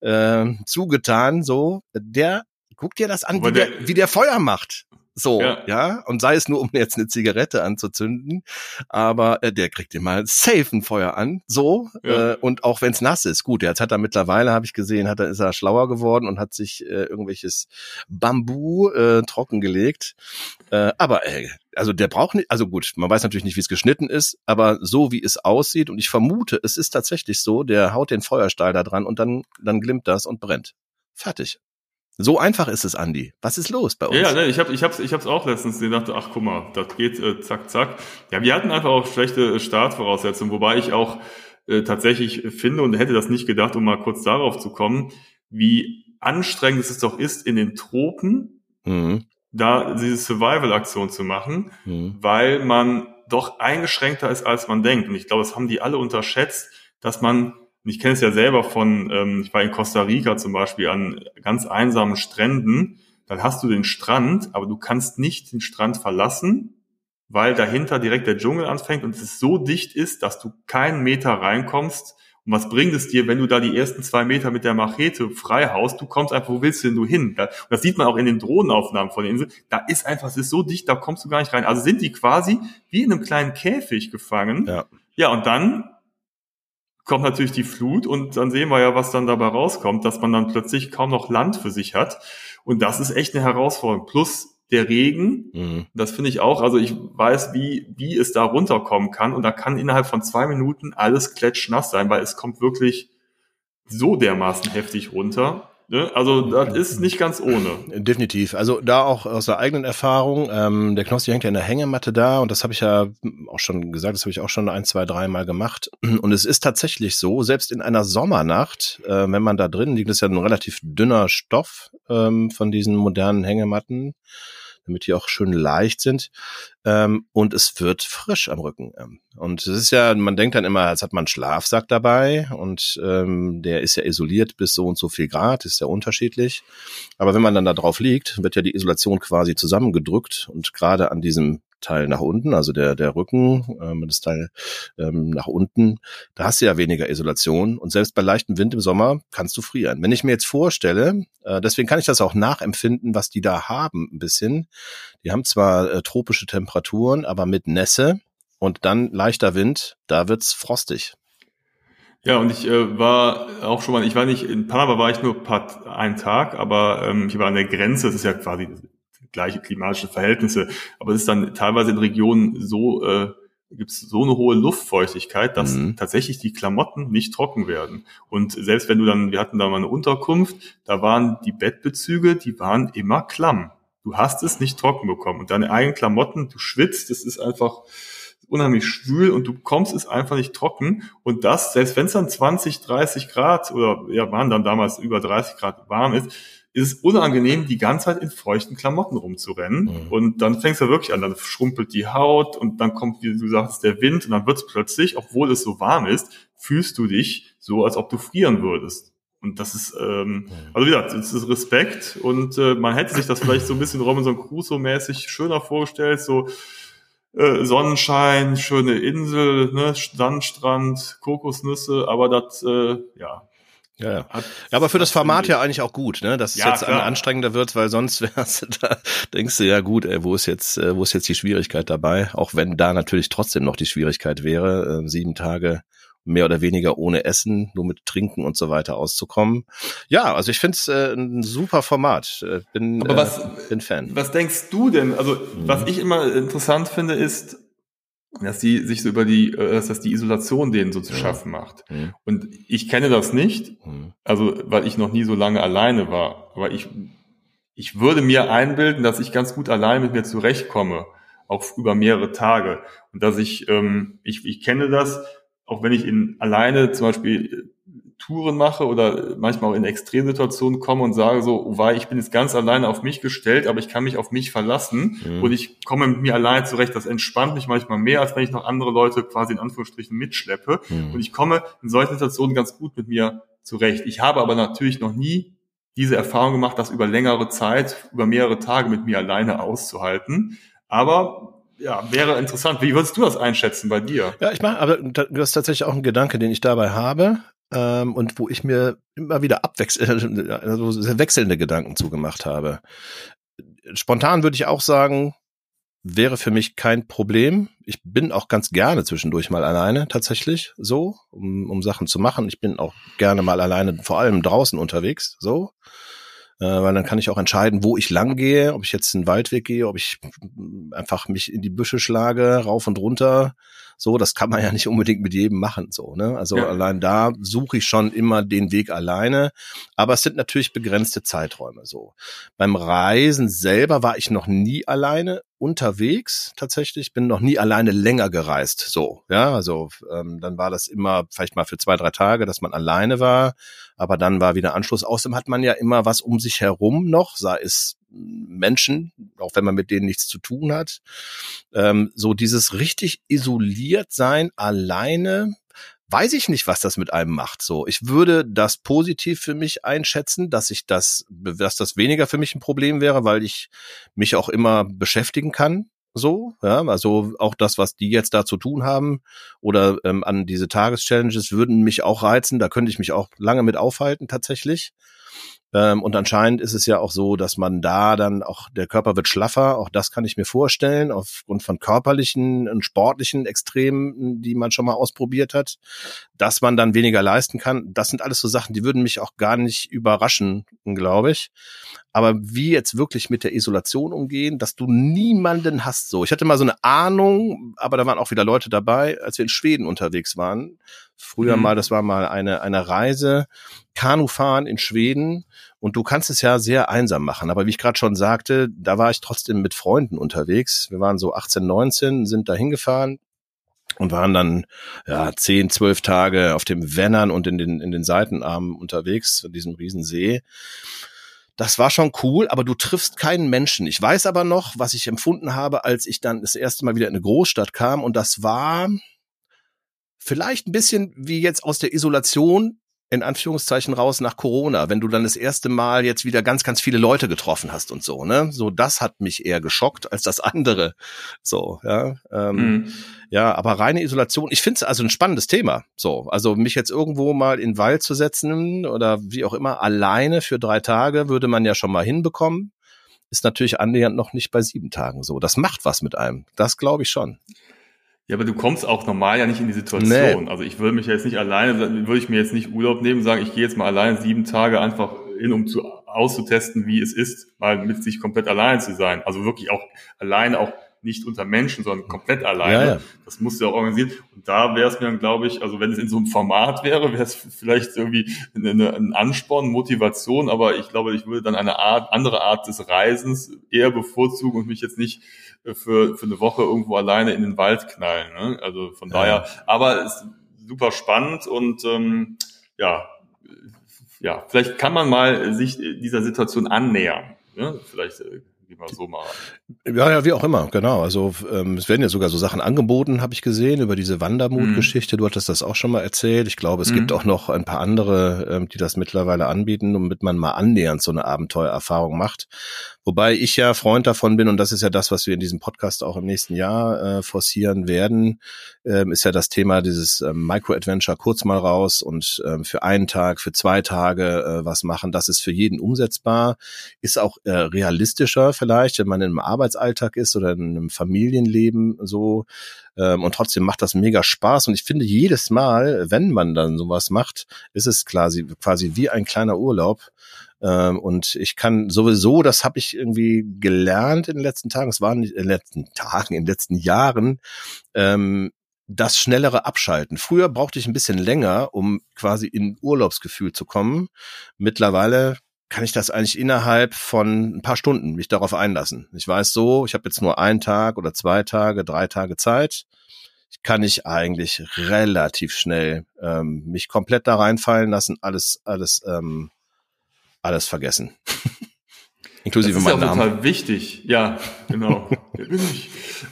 äh, zugetan. So, der guck dir das an, wie der, der, wie der Feuer macht. So, ja. ja. Und sei es nur, um jetzt eine Zigarette anzuzünden. Aber äh, der kriegt immer safe ein Feuer an. So. Ja. Äh, und auch wenn es nass ist. Gut, jetzt hat er mittlerweile, habe ich gesehen, hat er, ist er schlauer geworden und hat sich äh, irgendwelches Bambu äh, trockengelegt. Äh, aber ey, also der braucht nicht, also gut, man weiß natürlich nicht, wie es geschnitten ist, aber so wie es aussieht, und ich vermute, es ist tatsächlich so, der haut den Feuerstahl da dran und dann, dann glimmt das und brennt. Fertig. So einfach ist es, Andi. Was ist los bei uns? Ja, ne, ich habe ich hab's, ich hab's auch letztens gedacht, ach guck mal, das geht äh, zack, zack. Ja, wir hatten einfach auch schlechte Startvoraussetzungen, wobei ich auch äh, tatsächlich finde und hätte das nicht gedacht, um mal kurz darauf zu kommen, wie anstrengend es doch ist, in den Tropen mhm. da diese Survival-Aktion zu machen, mhm. weil man doch eingeschränkter ist, als man denkt. Und ich glaube, das haben die alle unterschätzt, dass man und ich kenne es ja selber von, ähm, ich war in Costa Rica zum Beispiel an ganz einsamen Stränden. Dann hast du den Strand, aber du kannst nicht den Strand verlassen, weil dahinter direkt der Dschungel anfängt und es so dicht ist, dass du keinen Meter reinkommst. Und was bringt es dir, wenn du da die ersten zwei Meter mit der Machete frei haust? Du kommst einfach, wo willst du denn du hin? Und das sieht man auch in den Drohnenaufnahmen von der Insel. Da ist einfach, es ist so dicht, da kommst du gar nicht rein. Also sind die quasi wie in einem kleinen Käfig gefangen. Ja, ja und dann kommt natürlich die Flut und dann sehen wir ja, was dann dabei rauskommt, dass man dann plötzlich kaum noch Land für sich hat. Und das ist echt eine Herausforderung. Plus der Regen, mhm. das finde ich auch, also ich weiß, wie, wie es da runterkommen kann und da kann innerhalb von zwei Minuten alles klatschnass sein, weil es kommt wirklich so dermaßen heftig runter. Ne? Also das ist nicht ganz ohne. Definitiv. Also da auch aus der eigenen Erfahrung. Ähm, der Knossi hängt ja in der Hängematte da und das habe ich ja auch schon gesagt, das habe ich auch schon ein, zwei, dreimal gemacht. Und es ist tatsächlich so, selbst in einer Sommernacht, äh, wenn man da drin liegt, ist ja ein relativ dünner Stoff ähm, von diesen modernen Hängematten damit die auch schön leicht sind. Ähm, und es wird frisch am Rücken. Ähm, und es ist ja, man denkt dann immer, als hat man einen Schlafsack dabei und ähm, der ist ja isoliert bis so und so viel Grad, ist ja unterschiedlich. Aber wenn man dann da drauf liegt, wird ja die Isolation quasi zusammengedrückt und gerade an diesem Teil nach unten, also der, der Rücken, ähm, das Teil ähm, nach unten, da hast du ja weniger Isolation und selbst bei leichtem Wind im Sommer kannst du frieren. Wenn ich mir jetzt vorstelle, äh, deswegen kann ich das auch nachempfinden, was die da haben, ein bisschen. Die haben zwar äh, tropische Temperaturen, aber mit Nässe und dann leichter Wind, da wird's frostig. Ja, und ich äh, war auch schon mal, ich war nicht, in Panama war ich nur paar, einen Tag, aber ähm, ich war an der Grenze, das ist ja quasi gleiche klimatische Verhältnisse, aber es ist dann teilweise in Regionen so, äh, gibt es so eine hohe Luftfeuchtigkeit, dass mhm. tatsächlich die Klamotten nicht trocken werden. Und selbst wenn du dann, wir hatten da mal eine Unterkunft, da waren die Bettbezüge, die waren immer klamm. Du hast es nicht trocken bekommen. Und deine eigenen Klamotten, du schwitzt, das ist einfach, unheimlich schwül und du kommst es einfach nicht trocken. Und das, selbst wenn es dann 20, 30 Grad oder ja, waren dann damals über 30 Grad warm ist, ist es unangenehm, die ganze Zeit in feuchten Klamotten rumzurennen. Mhm. Und dann fängst du wirklich an, dann schrumpelt die Haut und dann kommt, wie du sagst, der Wind und dann wird es plötzlich, obwohl es so warm ist, fühlst du dich so, als ob du frieren würdest. Und das ist, ähm, mhm. also wie gesagt, das ist Respekt und äh, man hätte sich das vielleicht so ein bisschen Robinson Crusoe-mäßig schöner vorgestellt, so äh, Sonnenschein, schöne Insel, ne, Sandstrand, Kokosnüsse, aber das, äh, ja. Ja, ja. ja, aber für das Format ja eigentlich auch gut, ne? Dass es ja, jetzt klar. anstrengender wird, weil sonst wärst du da, denkst du, ja gut, ey, wo ist jetzt, äh, wo ist jetzt die Schwierigkeit dabei? Auch wenn da natürlich trotzdem noch die Schwierigkeit wäre, äh, sieben Tage mehr oder weniger ohne Essen, nur mit Trinken und so weiter auszukommen. Ja, also ich finde es äh, ein super Format. Äh, bin, Aber was, äh, bin Fan. Was denkst du denn? Also mhm. was ich immer interessant finde, ist, dass die sich so über die, äh, dass das die Isolation denen so zu schaffen macht. Mhm. Und ich kenne das nicht, mhm. also weil ich noch nie so lange alleine war. Aber ich, ich würde mir einbilden, dass ich ganz gut allein mit mir zurechtkomme, auch über mehrere Tage. Und dass ich, ähm, ich, ich kenne das, auch wenn ich in alleine zum Beispiel Touren mache oder manchmal auch in Extremsituationen komme und sage so, oh, weil ich bin jetzt ganz alleine auf mich gestellt, aber ich kann mich auf mich verlassen mhm. und ich komme mit mir allein zurecht. Das entspannt mich manchmal mehr, als wenn ich noch andere Leute quasi in Anführungsstrichen mitschleppe. Mhm. Und ich komme in solchen Situationen ganz gut mit mir zurecht. Ich habe aber natürlich noch nie diese Erfahrung gemacht, das über längere Zeit, über mehrere Tage mit mir alleine auszuhalten. Aber ja, wäre interessant. Wie würdest du das einschätzen bei dir? Ja, ich mache, aber das ist tatsächlich auch ein Gedanke, den ich dabei habe ähm, und wo ich mir immer wieder abwechselnde, also wechselnde Gedanken zugemacht habe. Spontan würde ich auch sagen, wäre für mich kein Problem. Ich bin auch ganz gerne zwischendurch mal alleine, tatsächlich, so, um, um Sachen zu machen. Ich bin auch gerne mal alleine, vor allem draußen unterwegs, so äh, weil dann kann ich auch entscheiden, wo ich lang gehe, ob ich jetzt einen Waldweg gehe, ob ich einfach mich in die Büsche schlage, rauf und runter. So, das kann man ja nicht unbedingt mit jedem machen, so, ne? Also ja. allein da suche ich schon immer den Weg alleine. Aber es sind natürlich begrenzte Zeiträume, so. Beim Reisen selber war ich noch nie alleine unterwegs tatsächlich, bin noch nie alleine länger gereist. So, ja, also ähm, dann war das immer vielleicht mal für zwei, drei Tage, dass man alleine war, aber dann war wieder Anschluss. Außerdem hat man ja immer was um sich herum noch, sei es Menschen, auch wenn man mit denen nichts zu tun hat. Ähm, so dieses richtig isoliert sein, alleine, weiß ich nicht, was das mit einem macht. So, ich würde das positiv für mich einschätzen, dass ich das, dass das weniger für mich ein Problem wäre, weil ich mich auch immer beschäftigen kann. So, ja, also auch das, was die jetzt da zu tun haben oder ähm, an diese Tageschallenges würden mich auch reizen. Da könnte ich mich auch lange mit aufhalten tatsächlich. Ähm, und anscheinend ist es ja auch so, dass man da dann auch, der Körper wird schlaffer, auch das kann ich mir vorstellen, aufgrund von körperlichen und sportlichen Extremen, die man schon mal ausprobiert hat, dass man dann weniger leisten kann. Das sind alles so Sachen, die würden mich auch gar nicht überraschen, glaube ich. Aber wie jetzt wirklich mit der Isolation umgehen, dass du niemanden hast so. Ich hatte mal so eine Ahnung, aber da waren auch wieder Leute dabei, als wir in Schweden unterwegs waren. Früher mhm. mal, das war mal eine, eine Reise, Kanufahren in Schweden. Und du kannst es ja sehr einsam machen. Aber wie ich gerade schon sagte, da war ich trotzdem mit Freunden unterwegs. Wir waren so 18, 19, sind da hingefahren, und waren dann ja zehn, zwölf Tage auf dem Wennern und in den in den Seitenarmen unterwegs in diesem Riesensee. Das war schon cool, aber du triffst keinen Menschen. Ich weiß aber noch, was ich empfunden habe, als ich dann das erste Mal wieder in eine Großstadt kam und das war vielleicht ein bisschen wie jetzt aus der Isolation in Anführungszeichen raus nach Corona, wenn du dann das erste Mal jetzt wieder ganz, ganz viele Leute getroffen hast und so, ne? So, das hat mich eher geschockt als das andere. So, ja. Ähm, mhm. Ja, aber reine Isolation, ich finde es also ein spannendes Thema. So, also mich jetzt irgendwo mal in den Wald zu setzen oder wie auch immer, alleine für drei Tage würde man ja schon mal hinbekommen. Ist natürlich annähernd noch nicht bei sieben Tagen so. Das macht was mit einem. Das glaube ich schon. Ja, aber du kommst auch normal ja nicht in die Situation. Nee. Also ich würde mich jetzt nicht alleine, würde ich mir jetzt nicht Urlaub nehmen und sagen, ich gehe jetzt mal alleine sieben Tage einfach hin, um zu auszutesten, wie es ist, mal mit sich komplett allein zu sein. Also wirklich auch alleine, auch nicht unter Menschen, sondern komplett alleine. Ja, ja. Das musst du ja auch organisieren. Und da wäre es mir dann, glaube ich, also wenn es in so einem Format wäre, wäre es vielleicht irgendwie eine, ein Ansporn, Motivation, aber ich glaube, ich würde dann eine Art, andere Art des Reisens eher bevorzugen und mich jetzt nicht für, für eine Woche irgendwo alleine in den Wald knallen. Ne? Also von ja. daher, aber es ist super spannend und ähm, ja, ja, vielleicht kann man mal sich dieser Situation annähern. Ne? Vielleicht äh, wie man so mal. Ja, ja, wie auch immer, genau. Also ähm, es werden ja sogar so Sachen angeboten, habe ich gesehen, über diese Wandermut-Geschichte. Mhm. Du hattest das auch schon mal erzählt. Ich glaube, es mhm. gibt auch noch ein paar andere, ähm, die das mittlerweile anbieten, damit man mal annähernd so eine Abenteuererfahrung macht. Wobei ich ja Freund davon bin, und das ist ja das, was wir in diesem Podcast auch im nächsten Jahr äh, forcieren werden, ähm, ist ja das Thema dieses ähm, Micro-Adventure kurz mal raus und ähm, für einen Tag, für zwei Tage äh, was machen. Das ist für jeden umsetzbar, ist auch äh, realistischer vielleicht, wenn man einem Arbeitsalltag ist oder in einem Familienleben so. Ähm, und trotzdem macht das mega Spaß. Und ich finde, jedes Mal, wenn man dann sowas macht, ist es quasi, quasi wie ein kleiner Urlaub. Ähm, und ich kann sowieso, das habe ich irgendwie gelernt in den letzten Tagen, es waren in den letzten Tagen, in den letzten Jahren, ähm, das schnellere Abschalten. Früher brauchte ich ein bisschen länger, um quasi in Urlaubsgefühl zu kommen. Mittlerweile kann ich das eigentlich innerhalb von ein paar Stunden mich darauf einlassen. Ich weiß so, ich habe jetzt nur einen Tag oder zwei Tage, drei Tage Zeit. Ich kann ich eigentlich relativ schnell ähm, mich komplett da reinfallen lassen, alles, alles, ähm, alles vergessen. Inklusive das ist ja Namen. total wichtig. Ja, genau. Ich?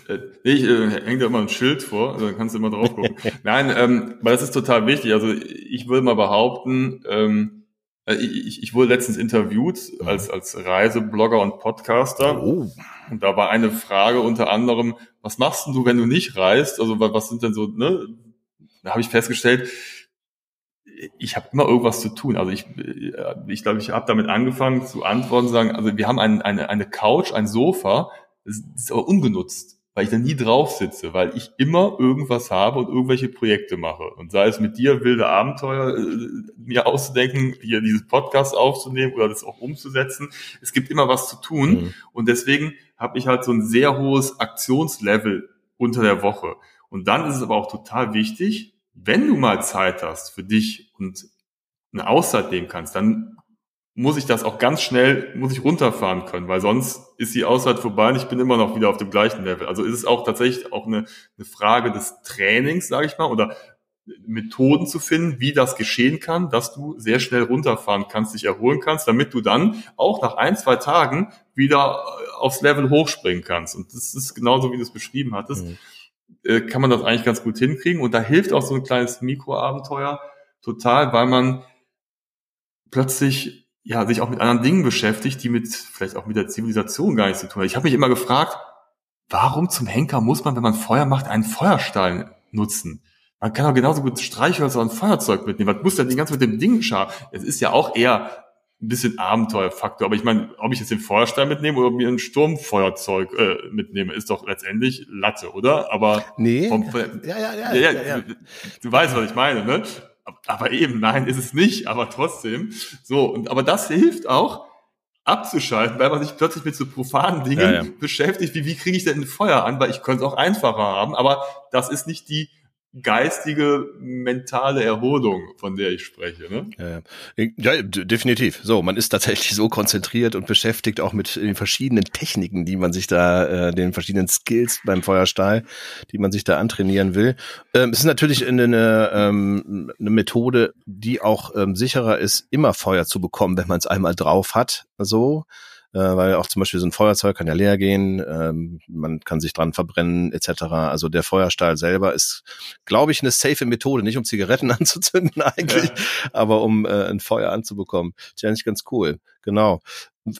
Äh, ich äh, hänge da immer ein Schild vor, also kannst du immer drauf gucken. Nein, ähm, weil das ist total wichtig. Also ich würde mal behaupten, ähm, äh, ich, ich wurde letztens interviewt als, als Reiseblogger und Podcaster. Oh. Und da war eine Frage unter anderem, was machst denn du, wenn du nicht reist? Also was sind denn so, ne? Da habe ich festgestellt, ich habe immer irgendwas zu tun. Also ich, äh, ich glaube, ich habe damit angefangen zu antworten, zu sagen, also wir haben ein, eine, eine Couch, ein Sofa, das ist aber ungenutzt weil ich da nie drauf sitze, weil ich immer irgendwas habe und irgendwelche Projekte mache. Und sei es mit dir wilde Abenteuer, äh, mir auszudenken, hier dieses Podcast aufzunehmen oder das auch umzusetzen. Es gibt immer was zu tun. Mhm. Und deswegen habe ich halt so ein sehr hohes Aktionslevel unter der Woche. Und dann ist es aber auch total wichtig, wenn du mal Zeit hast für dich und eine Auszeit nehmen kannst, dann muss ich das auch ganz schnell, muss ich runterfahren können, weil sonst ist die Auszeit vorbei und ich bin immer noch wieder auf dem gleichen Level. Also ist es auch tatsächlich auch eine, eine Frage des Trainings, sage ich mal, oder Methoden zu finden, wie das geschehen kann, dass du sehr schnell runterfahren kannst, dich erholen kannst, damit du dann auch nach ein, zwei Tagen wieder aufs Level hochspringen kannst. Und das ist genauso, wie du es beschrieben hattest, mhm. Äh, kann man das eigentlich ganz gut hinkriegen. Und da hilft auch so ein kleines Mikroabenteuer total, weil man plötzlich ja, sich auch mit anderen Dingen beschäftigt, die mit, vielleicht auch mit der Zivilisation gar nichts zu tun haben. Ich habe mich immer gefragt, warum zum Henker muss man, wenn man Feuer macht, einen Feuerstein nutzen? Man kann auch genauso gut Streichhölzer und Feuerzeug mitnehmen. Was muss denn die ganze mit dem Ding schaden? Es ist ja auch eher ein bisschen Abenteuerfaktor. Aber ich meine, ob ich jetzt den Feuerstein mitnehme oder mir ein Sturmfeuerzeug äh, mitnehme, ist doch letztendlich Latte, oder? Aber nee. Vom, ja, ja, ja, ja, ja, ja. Du, du weißt, was ich meine, ne? Aber eben, nein, ist es nicht, aber trotzdem. So, und aber das hilft auch, abzuschalten, weil man sich plötzlich mit so profanen Dingen ja, ja. beschäftigt, wie, wie kriege ich denn ein Feuer an, weil ich könnte es auch einfacher haben, aber das ist nicht die geistige, mentale Erholung, von der ich spreche. Ne? Ja, ja, definitiv. So, man ist tatsächlich so konzentriert und beschäftigt auch mit den verschiedenen Techniken, die man sich da, äh, den verschiedenen Skills beim Feuerstahl, die man sich da antrainieren will. Ähm, es ist natürlich eine, ähm, eine Methode, die auch ähm, sicherer ist, immer Feuer zu bekommen, wenn man es einmal drauf hat. So äh, weil auch zum Beispiel so ein Feuerzeug kann ja leer gehen, ähm, man kann sich dran verbrennen etc. Also der Feuerstahl selber ist, glaube ich, eine safe Methode, nicht um Zigaretten anzuzünden eigentlich, ja. aber um äh, ein Feuer anzubekommen. Ist ja nicht ganz cool. Genau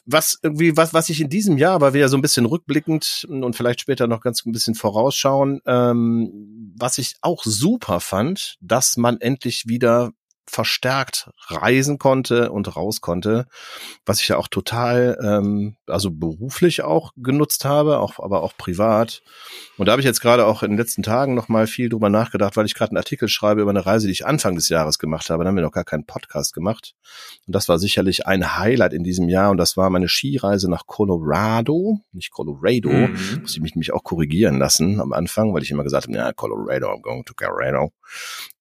was irgendwie, was, was ich in diesem Jahr, weil wir ja so ein bisschen rückblickend und vielleicht später noch ganz ein bisschen vorausschauen, ähm, was ich auch super fand, dass man endlich wieder verstärkt reisen konnte und raus konnte, was ich ja auch total, ähm, also beruflich auch genutzt habe, auch, aber auch privat. Und da habe ich jetzt gerade auch in den letzten Tagen noch mal viel drüber nachgedacht, weil ich gerade einen Artikel schreibe über eine Reise, die ich Anfang des Jahres gemacht habe. Da haben wir noch gar keinen Podcast gemacht. Und das war sicherlich ein Highlight in diesem Jahr. Und das war meine Skireise nach Colorado, nicht Colorado. Mhm. Muss ich mich nämlich auch korrigieren lassen am Anfang, weil ich immer gesagt habe, ja, Colorado, I'm going to Colorado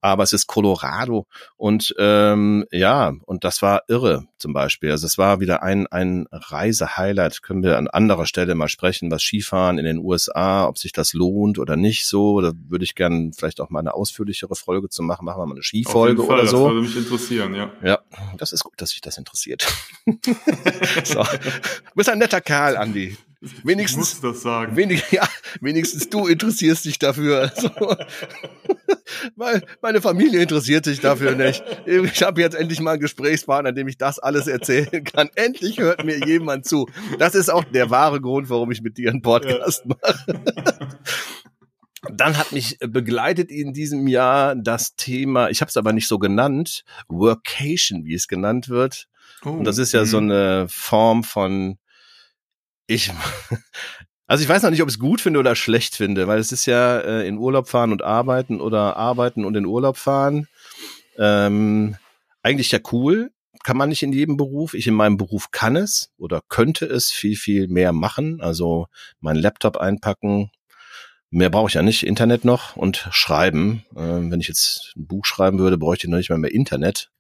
aber es ist Colorado und ähm, ja, und das war irre zum Beispiel. Also es war wieder ein, ein Reisehighlight. Können wir an anderer Stelle mal sprechen, was Skifahren in den USA, ob sich das lohnt oder nicht so. Da würde ich gerne vielleicht auch mal eine ausführlichere Folge zu machen. Machen wir mal eine Skifolge Fall, oder so. Das würde mich interessieren, ja. Ja, das ist gut, dass sich das interessiert. so. Du bist ein netter Kerl, Andi. Wenigstens, ich muss das sagen. Wenig, ja, wenigstens du interessierst dich dafür. Also, weil meine Familie interessiert sich dafür nicht. Ich habe jetzt endlich mal einen Gesprächspartner, dem ich das alles erzählen kann. Endlich hört mir jemand zu. Das ist auch der wahre Grund, warum ich mit dir einen Podcast ja. mache. Dann hat mich begleitet in diesem Jahr das Thema, ich habe es aber nicht so genannt, Workation, wie es genannt wird. Oh, Und das ist ja mh. so eine Form von ich, also ich weiß noch nicht, ob ich es gut finde oder schlecht finde, weil es ist ja äh, in Urlaub fahren und arbeiten oder arbeiten und in Urlaub fahren. Ähm, eigentlich ja cool, kann man nicht in jedem Beruf. Ich in meinem Beruf kann es oder könnte es viel, viel mehr machen. Also meinen Laptop einpacken. Mehr brauche ich ja nicht. Internet noch und schreiben. Ähm, wenn ich jetzt ein Buch schreiben würde, bräuchte ich noch nicht mal mehr Internet.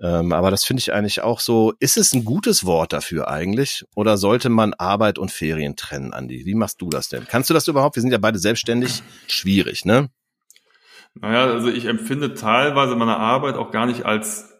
Ähm, aber das finde ich eigentlich auch so. Ist es ein gutes Wort dafür eigentlich? Oder sollte man Arbeit und Ferien trennen, Andi? Wie machst du das denn? Kannst du das überhaupt? Wir sind ja beide selbstständig. Schwierig, ne? Naja, also ich empfinde teilweise meine Arbeit auch gar nicht als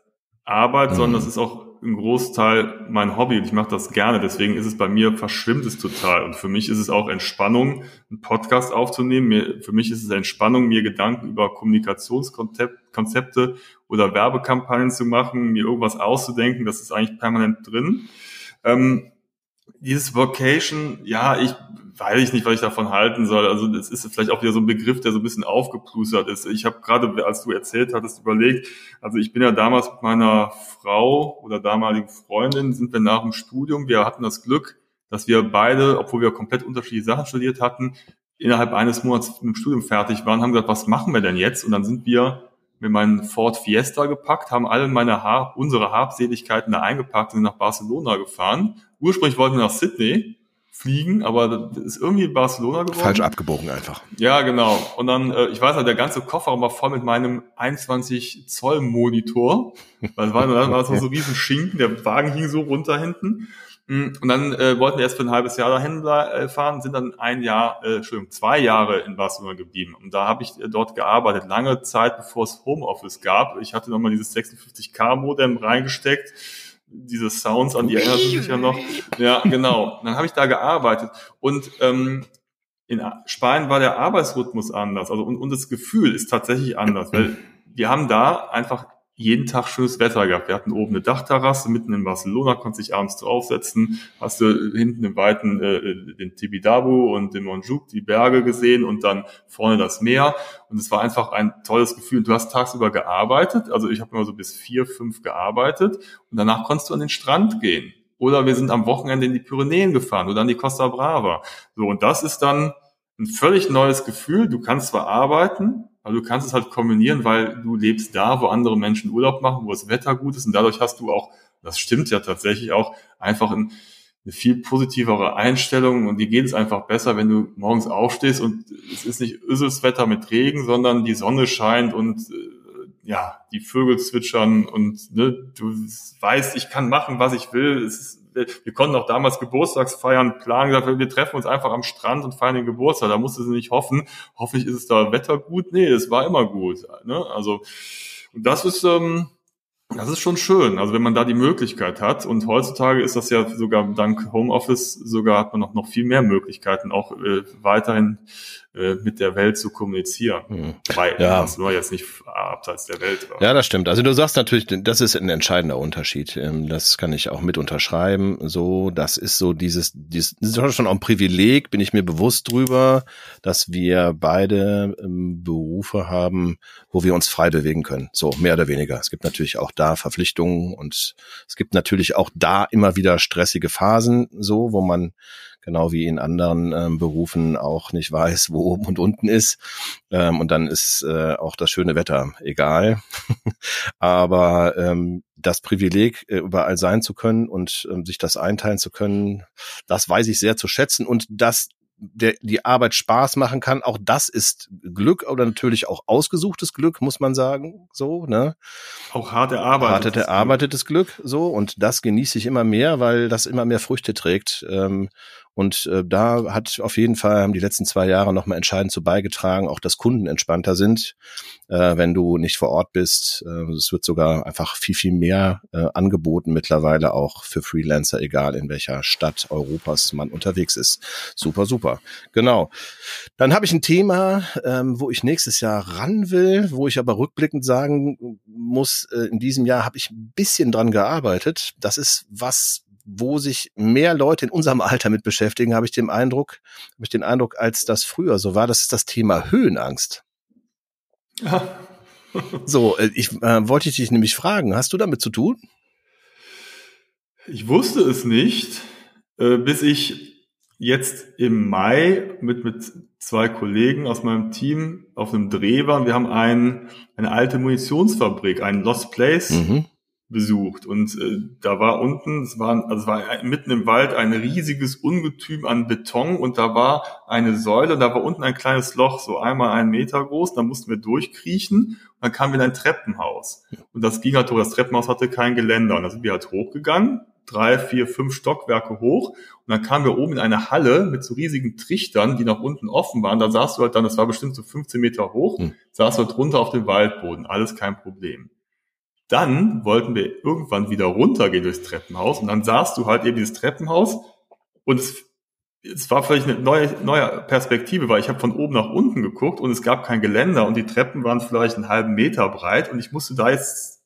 Arbeit, mhm. sondern das ist auch ein Großteil mein Hobby und ich mache das gerne. Deswegen ist es bei mir, verschwimmt es total. Und für mich ist es auch Entspannung, einen Podcast aufzunehmen. Mir, für mich ist es Entspannung, mir Gedanken über Kommunikationskonzepte oder Werbekampagnen zu machen, mir irgendwas auszudenken. Das ist eigentlich permanent drin. Ähm, dieses Vocation, ja, ich weiß ich nicht, was ich davon halten soll. Also das ist vielleicht auch wieder so ein Begriff, der so ein bisschen aufgeplustert ist. Ich habe gerade, als du erzählt hattest, überlegt, also ich bin ja damals mit meiner Frau oder damaligen Freundin, sind wir nach dem Studium, wir hatten das Glück, dass wir beide, obwohl wir komplett unterschiedliche Sachen studiert hatten, innerhalb eines Monats mit dem Studium fertig waren, haben gesagt, was machen wir denn jetzt? Und dann sind wir mit meinem Ford Fiesta gepackt, haben alle meine Har unsere Habseligkeiten da eingepackt und sind nach Barcelona gefahren. Ursprünglich wollten wir nach Sydney, fliegen, aber das ist irgendwie Barcelona geworden. Falsch abgebogen einfach. Ja, genau. Und dann, äh, ich weiß noch, der ganze Kofferraum war voll mit meinem 21 Zoll Monitor. Weil es war, das war so, so riesen Schinken, der Wagen hing so runter hinten. Mm, und dann äh, wollten wir erst für ein halbes Jahr dahin äh, fahren, sind dann ein Jahr, äh, Entschuldigung, zwei Jahre in Barcelona geblieben. Und da habe ich äh, dort gearbeitet, lange Zeit, bevor es Homeoffice gab. Ich hatte nochmal dieses 56K-Modem reingesteckt diese Sounds, an die erinnert sich ja noch. Ja, genau. Dann habe ich da gearbeitet und ähm, in Spanien war der Arbeitsrhythmus anders, also und, und das Gefühl ist tatsächlich anders, weil wir haben da einfach jeden Tag schönes Wetter gehabt. Wir hatten oben eine Dachterrasse mitten in Barcelona, konnte sich abends draufsetzen, hast du hinten im Weiten äh, den Tibidabo und den Montjuic, die Berge gesehen und dann vorne das Meer. Und es war einfach ein tolles Gefühl. Du hast tagsüber gearbeitet, also ich habe immer so bis vier, fünf gearbeitet und danach konntest du an den Strand gehen. Oder wir sind am Wochenende in die Pyrenäen gefahren oder an die Costa Brava. So, und das ist dann ein völlig neues Gefühl. Du kannst zwar arbeiten, aber du kannst es halt kombinieren, weil du lebst da, wo andere Menschen Urlaub machen, wo das Wetter gut ist. Und dadurch hast du auch, das stimmt ja tatsächlich auch, einfach ein, eine viel positivere Einstellung. Und dir geht es einfach besser, wenn du morgens aufstehst. Und es ist nicht öses Wetter mit Regen, sondern die Sonne scheint und äh, ja, die Vögel zwitschern und ne, du weißt, ich kann machen, was ich will. Ist wir konnten auch damals Geburtstagsfeiern planen, gesagt, wir treffen uns einfach am Strand und feiern den Geburtstag. Da musste sie nicht hoffen, hoffentlich ist es da Wetter gut. Nee, es war immer gut. Ne? Also, und das ist, ähm, Das ist schon schön, also wenn man da die Möglichkeit hat. Und heutzutage ist das ja sogar dank Homeoffice, sogar hat man noch, noch viel mehr Möglichkeiten, auch äh, weiterhin mit der Welt zu kommunizieren. Mhm. Weil ja. das nur jetzt nicht abseits der Welt war. Ja, das stimmt. Also du sagst natürlich, das ist ein entscheidender Unterschied. Ähm, das kann ich auch mit unterschreiben. So, das ist so dieses, dieses das ist schon auch ein Privileg, bin ich mir bewusst drüber, dass wir beide ähm, Berufe haben, wo wir uns frei bewegen können. So, mehr oder weniger. Es gibt natürlich auch da Verpflichtungen und es gibt natürlich auch da immer wieder stressige Phasen, so, wo man genau wie in anderen ähm, Berufen auch nicht weiß, wo oben und unten ist. Ähm, und dann ist äh, auch das schöne Wetter egal. Aber ähm, das Privileg, äh, überall sein zu können und ähm, sich das einteilen zu können, das weiß ich sehr zu schätzen. Und dass der, die Arbeit Spaß machen kann, auch das ist Glück oder natürlich auch ausgesuchtes Glück, muss man sagen, so, ne? Auch hart erarbeitet. Hart erarbeitetes Glück, so, und das genieße ich immer mehr, weil das immer mehr Früchte trägt. Ähm, und äh, da hat auf jeden Fall haben die letzten zwei Jahre nochmal entscheidend zu beigetragen, auch dass Kunden entspannter sind, äh, wenn du nicht vor Ort bist. Äh, es wird sogar einfach viel, viel mehr äh, angeboten mittlerweile auch für Freelancer, egal in welcher Stadt Europas man unterwegs ist. Super, super. Genau. Dann habe ich ein Thema, ähm, wo ich nächstes Jahr ran will, wo ich aber rückblickend sagen muss, äh, in diesem Jahr habe ich ein bisschen dran gearbeitet. Das ist was, wo sich mehr Leute in unserem Alter mit beschäftigen, habe ich den Eindruck, habe ich den Eindruck, als das früher so war. Das ist das Thema Höhenangst. Ja. so, äh, ich äh, wollte dich nämlich fragen, hast du damit zu tun? Ich wusste es nicht, äh, bis ich jetzt im Mai mit, mit zwei Kollegen aus meinem Team auf einem Dreh war. Wir haben ein, eine alte Munitionsfabrik, einen Lost Place mhm besucht. Und äh, da war unten, es war, also es war mitten im Wald ein riesiges Ungetüm an Beton und da war eine Säule, da war unten ein kleines Loch, so einmal einen Meter groß, da mussten wir durchkriechen und dann kamen wir in ein Treppenhaus. Und das ging halt, das Treppenhaus hatte kein Geländer. Und da sind wir halt hochgegangen, drei, vier, fünf Stockwerke hoch. Und dann kamen wir oben in eine Halle mit so riesigen Trichtern, die nach unten offen waren, da saß du halt dann, das war bestimmt so 15 Meter hoch, hm. saß halt drunter auf dem Waldboden, alles kein Problem. Dann wollten wir irgendwann wieder runtergehen durchs Treppenhaus und dann sahst du halt eben dieses Treppenhaus und es, es war vielleicht eine neue, neue Perspektive, weil ich habe von oben nach unten geguckt und es gab kein Geländer und die Treppen waren vielleicht einen halben Meter breit und ich musste da jetzt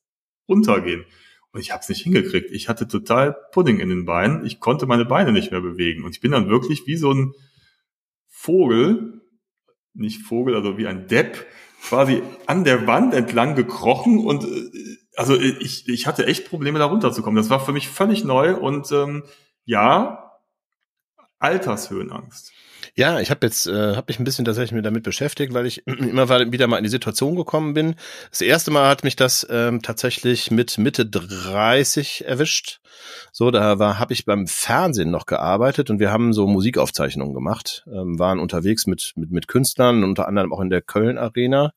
runtergehen. Und ich habe es nicht hingekriegt. Ich hatte total Pudding in den Beinen. Ich konnte meine Beine nicht mehr bewegen. Und ich bin dann wirklich wie so ein Vogel, nicht Vogel, also wie ein Depp, quasi an der Wand entlang gekrochen und äh, also ich, ich hatte echt Probleme, da runterzukommen. Das war für mich völlig neu und ähm, ja, Altershöhenangst. Ja, ich habe jetzt äh, habe mich ein bisschen tatsächlich mit damit beschäftigt, weil ich immer wieder mal in die Situation gekommen bin. Das erste Mal hat mich das ähm, tatsächlich mit Mitte 30 erwischt. So, da war habe ich beim Fernsehen noch gearbeitet und wir haben so Musikaufzeichnungen gemacht, ähm, waren unterwegs mit mit mit Künstlern, unter anderem auch in der Köln Arena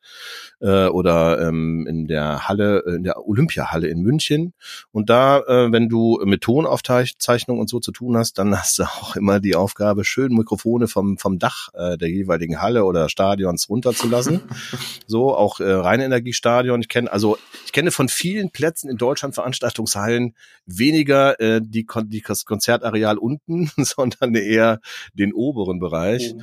äh, oder ähm, in der Halle, äh, in der Olympiahalle in München. Und da, äh, wenn du mit Tonaufzeichnungen und so zu tun hast, dann hast du auch immer die Aufgabe, schön Mikrofone vom vom Dach äh, der jeweiligen Halle oder Stadions runterzulassen. so auch äh, Rheinenergiestadion. Ich kenne also ich kenne von vielen Plätzen in Deutschland Veranstaltungshallen weniger äh, die, die das Konzertareal unten, sondern eher den oberen Bereich. Mhm.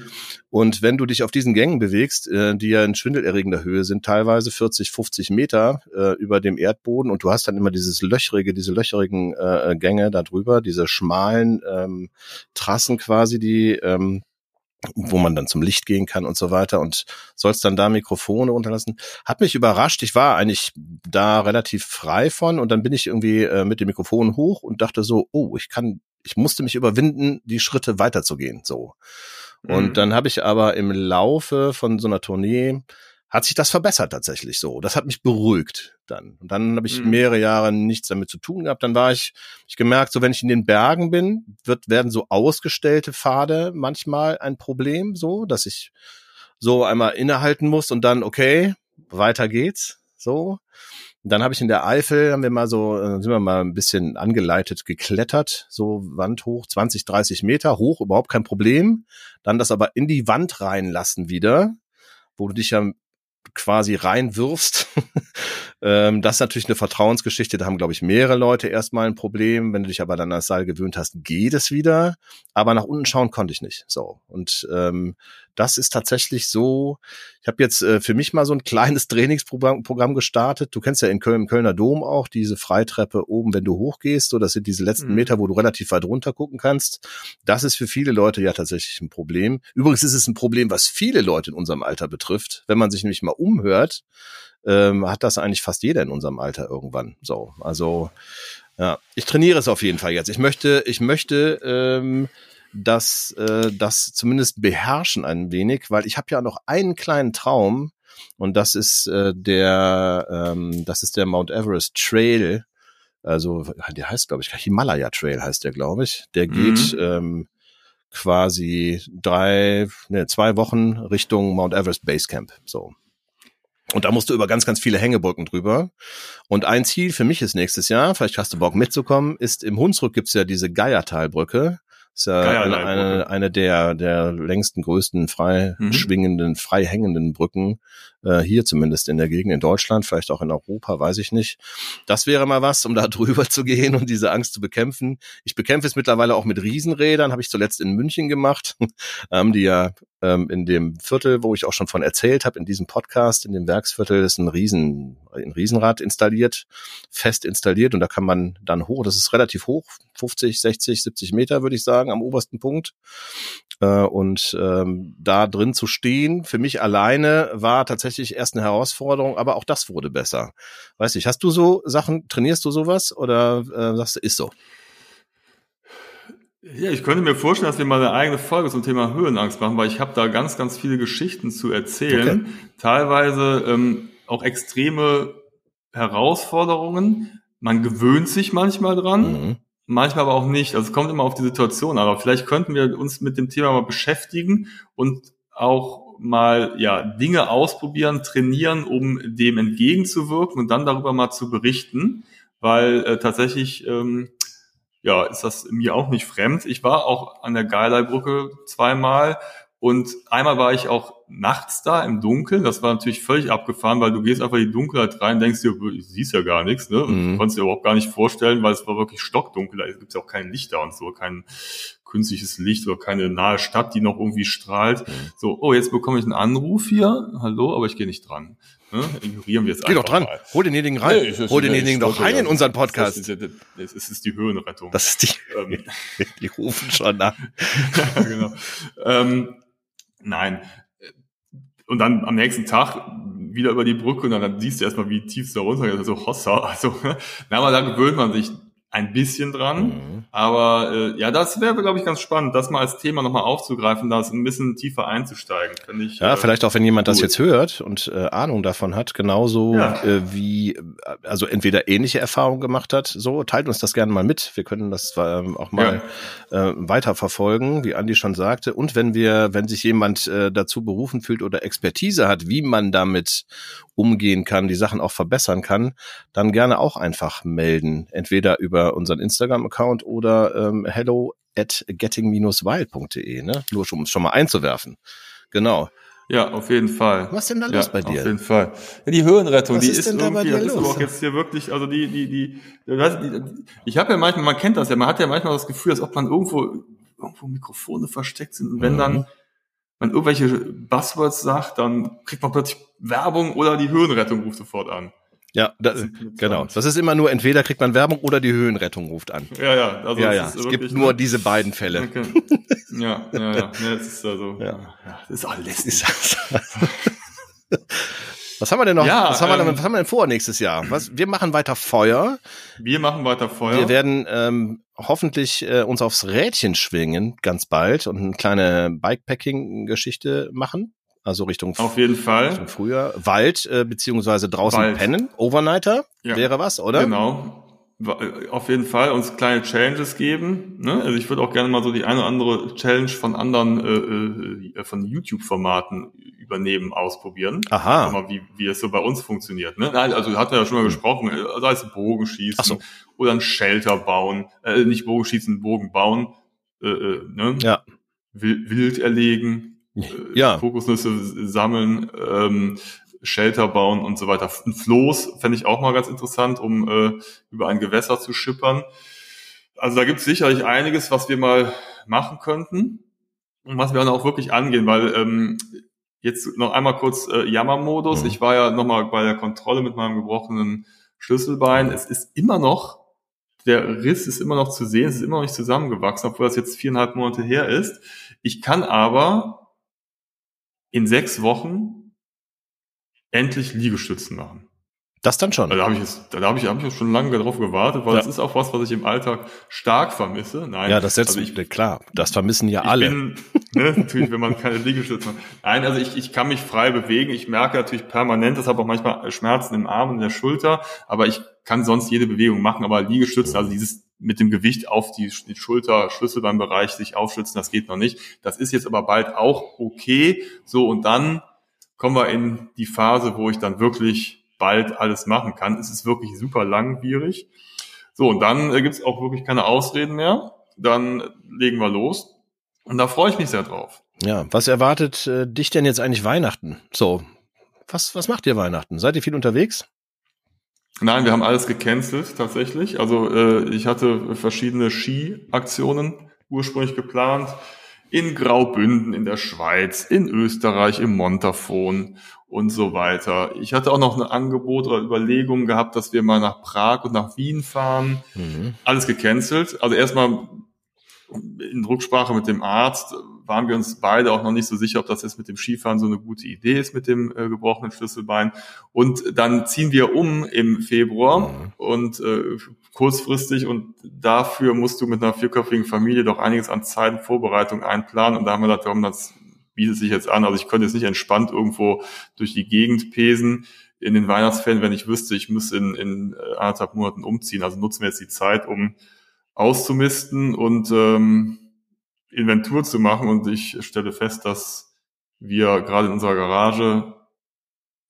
Und wenn du dich auf diesen Gängen bewegst, äh, die ja in schwindelerregender Höhe sind, teilweise 40, 50 Meter äh, über dem Erdboden und du hast dann immer dieses löchrige, diese löcherigen äh, Gänge da drüber, diese schmalen ähm, Trassen quasi, die ähm, wo man dann zum Licht gehen kann und so weiter und sollst dann da Mikrofone runterlassen. Hat mich überrascht. Ich war eigentlich da relativ frei von und dann bin ich irgendwie äh, mit dem Mikrofon hoch und dachte so, oh, ich kann, ich musste mich überwinden, die Schritte weiterzugehen, so. Und mhm. dann habe ich aber im Laufe von so einer Tournee hat sich das verbessert tatsächlich so. Das hat mich beruhigt dann. Und dann habe ich mhm. mehrere Jahre nichts damit zu tun gehabt. Dann war ich, ich gemerkt, so wenn ich in den Bergen bin, wird, werden so ausgestellte Pfade manchmal ein Problem, so, dass ich so einmal innehalten muss und dann, okay, weiter geht's, so. Und dann habe ich in der Eifel, haben wir mal so, äh, sind wir mal ein bisschen angeleitet geklettert, so Wand hoch, 20, 30 Meter hoch, überhaupt kein Problem. Dann das aber in die Wand reinlassen wieder, wo du dich ja quasi reinwirfst, Ähm, das ist natürlich eine Vertrauensgeschichte. Da haben, glaube ich, mehrere Leute erstmal ein Problem. Wenn du dich aber dann als Seil gewöhnt hast, geht es wieder. Aber nach unten schauen konnte ich nicht. So. Und ähm, das ist tatsächlich so. Ich habe jetzt äh, für mich mal so ein kleines Trainingsprogramm Programm gestartet. Du kennst ja in Köln, im Kölner Dom auch diese Freitreppe oben, wenn du hochgehst. So, das sind diese letzten Mhm. Meter, wo du relativ weit runter gucken kannst. Das ist für viele Leute ja tatsächlich ein Problem. Übrigens ist es ein Problem, was viele Leute in unserem Alter betrifft. Wenn man sich nämlich mal umhört, ähm, hat das eigentlich fast jeder in unserem Alter irgendwann. So, also ja, ich trainiere es auf jeden Fall jetzt. Ich möchte, ich möchte ähm, das, äh, das zumindest beherrschen ein wenig, weil ich habe ja noch einen kleinen Traum und das ist äh, der, ähm, das ist der Mount Everest Trail. Also der heißt, glaube ich, Himalaya Trail heißt der, glaube ich. Der geht Mhm. ähm, quasi drei, ne, zwei Wochen Richtung Mount Everest Base Camp. So. Und da musst du über ganz, ganz viele Hängebrücken drüber. Und ein Ziel für mich ist nächstes Jahr, vielleicht hast du Bock mitzukommen, ist im Hunsrück gibt's ja diese Geiertalbrücke. Ist ja eine, eine, eine der, der längsten, größten, frei Mhm. schwingenden, frei hängenden Brücken, äh, hier zumindest in der Gegend in Deutschland, vielleicht auch in Europa, weiß ich nicht. Das wäre mal was, um da drüber zu gehen und diese Angst zu bekämpfen. Ich bekämpfe es mittlerweile auch mit Riesenrädern, habe ich zuletzt in München gemacht. haben die ja ähm, in dem Viertel, wo ich auch schon von erzählt habe, in diesem Podcast, in dem Werksviertel, ist ein Riesen, ein Riesenrad installiert, fest installiert und da kann man dann hoch, das ist relativ hoch, 50, 60, 70 Meter, würde ich sagen, am obersten Punkt. Äh, und ähm, da drin zu stehen, für mich alleine, war tatsächlich erst eine Herausforderung, aber auch das wurde besser. Weiß ich, hast du so Sachen, trainierst du sowas oder äh, sagst du, ist so? Ja, ich könnte mir vorstellen, dass wir mal eine eigene Folge zum Thema Höhenangst machen, weil ich habe da ganz, ganz viele Geschichten zu erzählen. Teilweise ähm, auch extreme Herausforderungen. Man gewöhnt sich manchmal dran, Mhm. manchmal aber auch nicht. Also es kommt immer auf die Situation. Aber vielleicht könnten wir uns mit dem Thema mal beschäftigen und auch mal ja Dinge ausprobieren, trainieren, um dem entgegenzuwirken und dann darüber mal zu berichten, weil äh, tatsächlich ähm, ja, ist das mir auch nicht fremd. Ich war auch an der Geilei-Brücke zweimal und einmal war ich auch nachts da im Dunkeln. Das war natürlich völlig abgefahren, weil du gehst einfach in die Dunkelheit rein, denkst dir, ich siehst ja gar nichts, ne? Mhm. Du konntest dir überhaupt gar nicht vorstellen, weil es war wirklich stockdunkel. Da gibt ja auch kein Licht da und so, kein künstliches Licht oder keine nahe Stadt, die noch irgendwie strahlt. Mhm. So, oh, jetzt bekomme ich einen Anruf hier. Hallo, aber ich gehe nicht dran. Ne? Ignorieren wir es Geh doch dran, mal. hol denjenigen rein, Nee, hol denjenigen doch rein in unseren Das Podcast. ist, ja- das ist die Höhenrettung. Das ist die, ähm, die rufen schon an. ja, genau. ähm, nein. Und dann am nächsten Tag wieder über die Brücke und dann, siehst du erstmal, wie tief es da runter geht. Also Hossa. Also, na, aber da gewöhnt man sich ein bisschen dran. Mhm. Aber äh, ja, das wäre, glaube ich, ganz spannend, das mal als Thema nochmal aufzugreifen, da ein bisschen tiefer einzusteigen. Finde ich. Ja, äh, vielleicht auch, wenn jemand das gut. jetzt hört und äh, Ahnung davon hat, genauso Ja. äh, wie, äh, also entweder ähnliche Erfahrungen gemacht hat, so, teilt uns das gerne mal mit. Wir können das ähm, auch mal äh, weiterverfolgen, wie Andi schon sagte. Und wenn wir, wenn sich jemand äh, dazu berufen fühlt oder Expertise hat, wie man damit umgehen kann, die Sachen auch verbessern kann, dann gerne auch einfach melden. Entweder über unseren Instagram-Account oder ähm, hello at getting-wild.de, ne? Nur um es schon mal einzuwerfen. Genau. Ja, auf jeden Fall. Was ist denn da ja, los bei dir? Auf jeden Fall. Ja, die Höhenrettung, Was die ist ist, denn da bei irgendwie, dir das ist los? auch jetzt hier wirklich, also die, die, die, die ich habe ja manchmal, man kennt das ja, man hat ja manchmal das Gefühl, als ob man irgendwo, irgendwo Mikrofone versteckt sind und wenn Mhm. dann man irgendwelche Buzzwords sagt, dann kriegt man plötzlich Werbung oder die Höhenrettung ruft sofort an. Ja, da, Das genau. Das ist immer nur, entweder kriegt man Werbung oder die Höhenrettung ruft an. Ja, ja, also ja, es ja. Es wirklich, gibt nur diese beiden Fälle. Okay. Ja, ja, ja. ja es ist also, Ja. ja. das ist Das lästig. ist das. Was haben wir denn noch? Ja, was, haben wir denn, ähm, was haben wir denn vor nächstes Jahr? Was, wir machen weiter Feuer. Wir machen weiter Feuer. Wir werden ähm, hoffentlich äh, uns aufs Rädchen schwingen ganz bald und eine kleine Bikepacking-Geschichte machen. Also Richtung, Auf jeden Fall. Richtung Frühjahr. Wald äh, beziehungsweise draußen Wald. pennen. Overnighter Ja. wäre was, oder? Genau. Wa- Auf jeden Fall uns kleine Challenges geben. Ne? Also ich würde auch gerne mal so die eine oder andere Challenge von anderen äh, äh, von YouTube-Formaten übernehmen, ausprobieren. Aha. mal, wie, wie es so bei uns funktioniert. Ne? Nein, also hat er ja schon mal gesprochen, äh, sei es Bogenschießen so. oder ein Shelter bauen, äh, nicht Bogenschießen, Bogen bauen, äh, äh, ne? Ja. Wild, erlegen, äh, Ja. Kokosnüsse sammeln, ähm, Shelter bauen und so weiter. Ein Floß fände ich auch mal ganz interessant, um äh, über ein Gewässer zu schippern. Also da gibt es sicherlich einiges, was wir mal machen könnten und was wir dann auch wirklich angehen, weil ähm, jetzt noch einmal kurz äh, Jammermodus. Mhm. Ich war ja nochmal bei der Kontrolle mit meinem gebrochenen Schlüsselbein. Es ist immer noch, der Riss ist immer noch zu sehen, es ist immer noch nicht zusammengewachsen, obwohl das jetzt viereinhalb Monate her ist. Ich kann aber in sechs Wochen endlich Liegestützen machen. Das dann schon. Da habe ich, jetzt, da hab ich, hab ich schon lange darauf gewartet, weil ja. das ist auch was, was ich im Alltag stark vermisse. Nein, ja, das setzt also ich, klar, das vermissen ja alle. Bin, ne, natürlich, wenn man keine Liegestütze macht. Nein, also ich, ich kann mich frei bewegen. Ich merke natürlich permanent, das habe auch manchmal Schmerzen im Arm und in der Schulter, aber ich kann sonst jede Bewegung machen. Aber Liegestützen, also dieses mit dem Gewicht auf die, die Schulter, Schlüsselbeinbereich sich aufschützen, das geht noch nicht. Das ist jetzt aber bald auch okay. So, und dann kommen wir in die Phase, wo ich dann wirklich bald alles machen kann. Es ist wirklich super langwierig. So, und dann äh, gibt es auch wirklich keine Ausreden mehr. Dann legen wir los. Und da freue ich mich sehr drauf. Ja, was erwartet äh, dich denn jetzt eigentlich Weihnachten? So, was, was macht ihr Weihnachten? Seid ihr viel unterwegs? Nein, wir haben alles gecancelt tatsächlich. Also äh, ich hatte verschiedene Ski-Aktionen ursprünglich geplant in Graubünden in der Schweiz, in Österreich, im Montafon und so weiter. Ich hatte auch noch ein Angebot oder Überlegungen gehabt, dass wir mal nach Prag und nach Wien fahren. Mhm. Alles gecancelt. Also erstmal in Rücksprache mit dem Arzt waren wir uns beide auch noch nicht so sicher, ob das jetzt mit dem Skifahren so eine gute Idee ist mit dem äh, gebrochenen Schlüsselbein. Und dann ziehen wir um im Februar mhm. und äh, kurzfristig und dafür musst du mit einer vierköpfigen Familie doch einiges an Zeit und Vorbereitung einplanen. Und da haben wir gedacht, warum das bietet sich jetzt an. Also ich könnte jetzt nicht entspannt irgendwo durch die Gegend pesen in den Weihnachtsferien, wenn ich wüsste, ich müsste in, in äh, anderthalb Monaten umziehen. Also nutzen wir jetzt die Zeit, um auszumisten und ähm, Inventur zu machen. Und ich stelle fest, dass wir gerade in unserer Garage,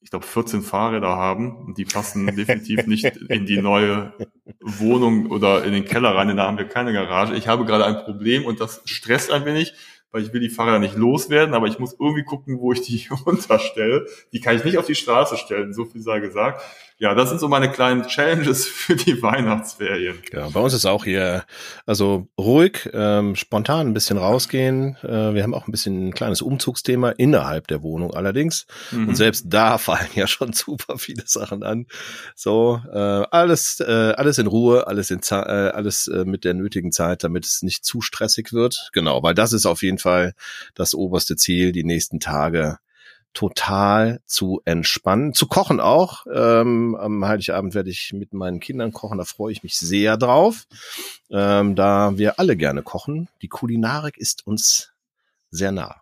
ich glaube, 14 Fahrräder haben und die passen definitiv nicht in die neue Wohnung oder in den Keller rein, denn da haben wir keine Garage. Ich habe gerade ein Problem und das stresst ein wenig weil ich will die Fahrräder nicht loswerden, aber ich muss irgendwie gucken, wo ich die unterstelle. Die kann ich nicht auf die Straße stellen, so viel sei gesagt. Ja, das sind so meine kleinen Challenges für die Weihnachtsferien. Ja, bei uns ist auch hier, also ruhig, ähm, spontan ein bisschen rausgehen. Äh, wir haben auch ein bisschen ein kleines Umzugsthema innerhalb der Wohnung allerdings. Mhm. Und selbst da fallen ja schon super viele Sachen an. So, äh, alles, äh, alles in Ruhe, alles in äh, alles äh, mit der nötigen Zeit, damit es nicht zu stressig wird. Genau, weil das ist auf jeden Fall das oberste Ziel, die nächsten Tage total zu entspannen, zu kochen auch. Ähm, am Heiligabend werde ich mit meinen Kindern kochen, da freue ich mich sehr drauf, ähm, da wir alle gerne kochen. Die Kulinarik ist uns sehr nah.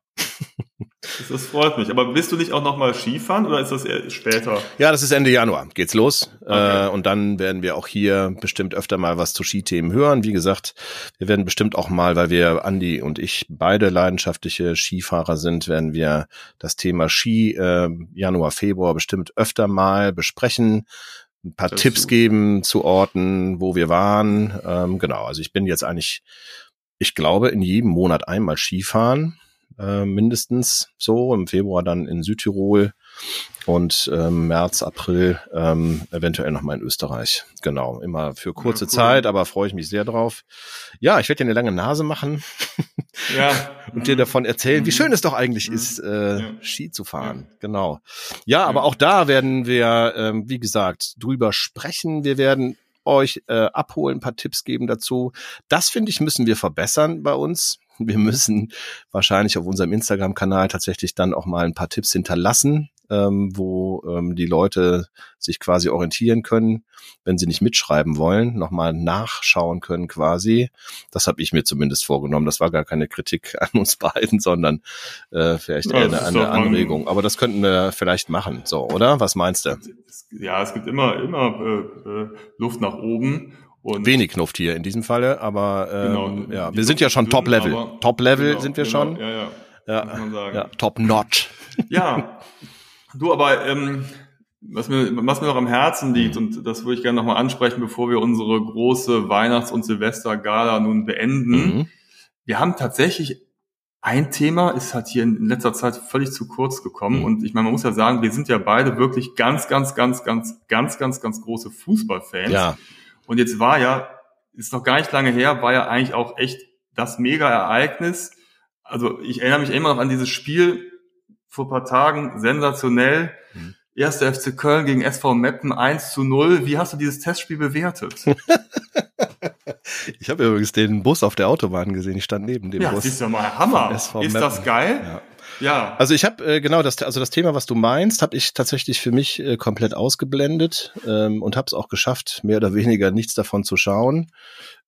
Das freut mich. Aber bist du nicht auch noch mal Skifahren oder ist das eher später? Ja, das ist Ende Januar. Geht's los. Okay. Äh, und dann werden wir auch hier bestimmt öfter mal was zu Skithemen hören. Wie gesagt, wir werden bestimmt auch mal, weil wir Andi und ich beide leidenschaftliche Skifahrer sind, werden wir das Thema Ski äh, Januar, Februar bestimmt öfter mal besprechen ein paar das Tipps geben zu Orten, wo wir waren. Ähm, genau, also ich bin jetzt eigentlich, ich glaube, in jedem Monat einmal Skifahren äh, mindestens so. Im Februar dann in Südtirol und ähm, März, April ähm, eventuell nochmal in Österreich. Genau, immer für kurze ja, cool. Zeit, aber freue ich mich sehr drauf. Ja, ich werde dir eine lange Nase machen ja. und dir davon erzählen, wie mhm. schön es doch eigentlich mhm. ist, äh, ja. Ski zu fahren. Ja. Genau. Ja, aber auch da werden wir, ähm, wie gesagt, drüber sprechen. Wir werden euch äh, abholen, ein paar Tipps geben dazu. Das finde ich, müssen wir verbessern bei uns wir müssen wahrscheinlich auf unserem Instagram-Kanal tatsächlich dann auch mal ein paar Tipps hinterlassen, ähm, wo ähm, die Leute sich quasi orientieren können, wenn sie nicht mitschreiben wollen, nochmal nachschauen können quasi. Das habe ich mir zumindest vorgenommen. Das war gar keine Kritik an uns beiden, sondern äh, vielleicht eher eine, eine Anregung. Aber das könnten wir vielleicht machen, so, oder? Was meinst du? Ja, es gibt immer, immer äh, äh Luft nach oben. Und Wenig Knuft hier in diesem Falle, aber ähm, genau, ja, wir sind ja schon Top-Level. Top-Level genau, sind wir genau, schon. Ja, ja, ja, ja Top-Notch. Ja, du, aber ähm, was, mir, was mir noch am Herzen liegt, mhm. und das würde ich gerne nochmal ansprechen, bevor wir unsere große Weihnachts- und Silvestergala nun beenden. Mhm. Wir haben tatsächlich ein Thema ist halt hier in letzter Zeit völlig zu kurz gekommen. Mhm. Und ich meine, man muss ja sagen, wir sind ja beide wirklich ganz, ganz, ganz, ganz, ganz, ganz, ganz große Fußballfans. Ja. Und jetzt war ja, ist noch gar nicht lange her, war ja eigentlich auch echt das Mega-Ereignis. Also ich erinnere mich immer noch an dieses Spiel vor ein paar Tagen, sensationell. Mhm. Erster FC Köln gegen SV Meppen 1 zu 0. Wie hast du dieses Testspiel bewertet? ich habe übrigens den Bus auf der Autobahn gesehen. Ich stand neben dem ja, Bus. Siehst du mal, Hammer. Ist Meppen. das geil? Ja. Ja. Also ich habe äh, genau das, also das Thema, was du meinst, habe ich tatsächlich für mich äh, komplett ausgeblendet ähm, und habe es auch geschafft, mehr oder weniger nichts davon zu schauen.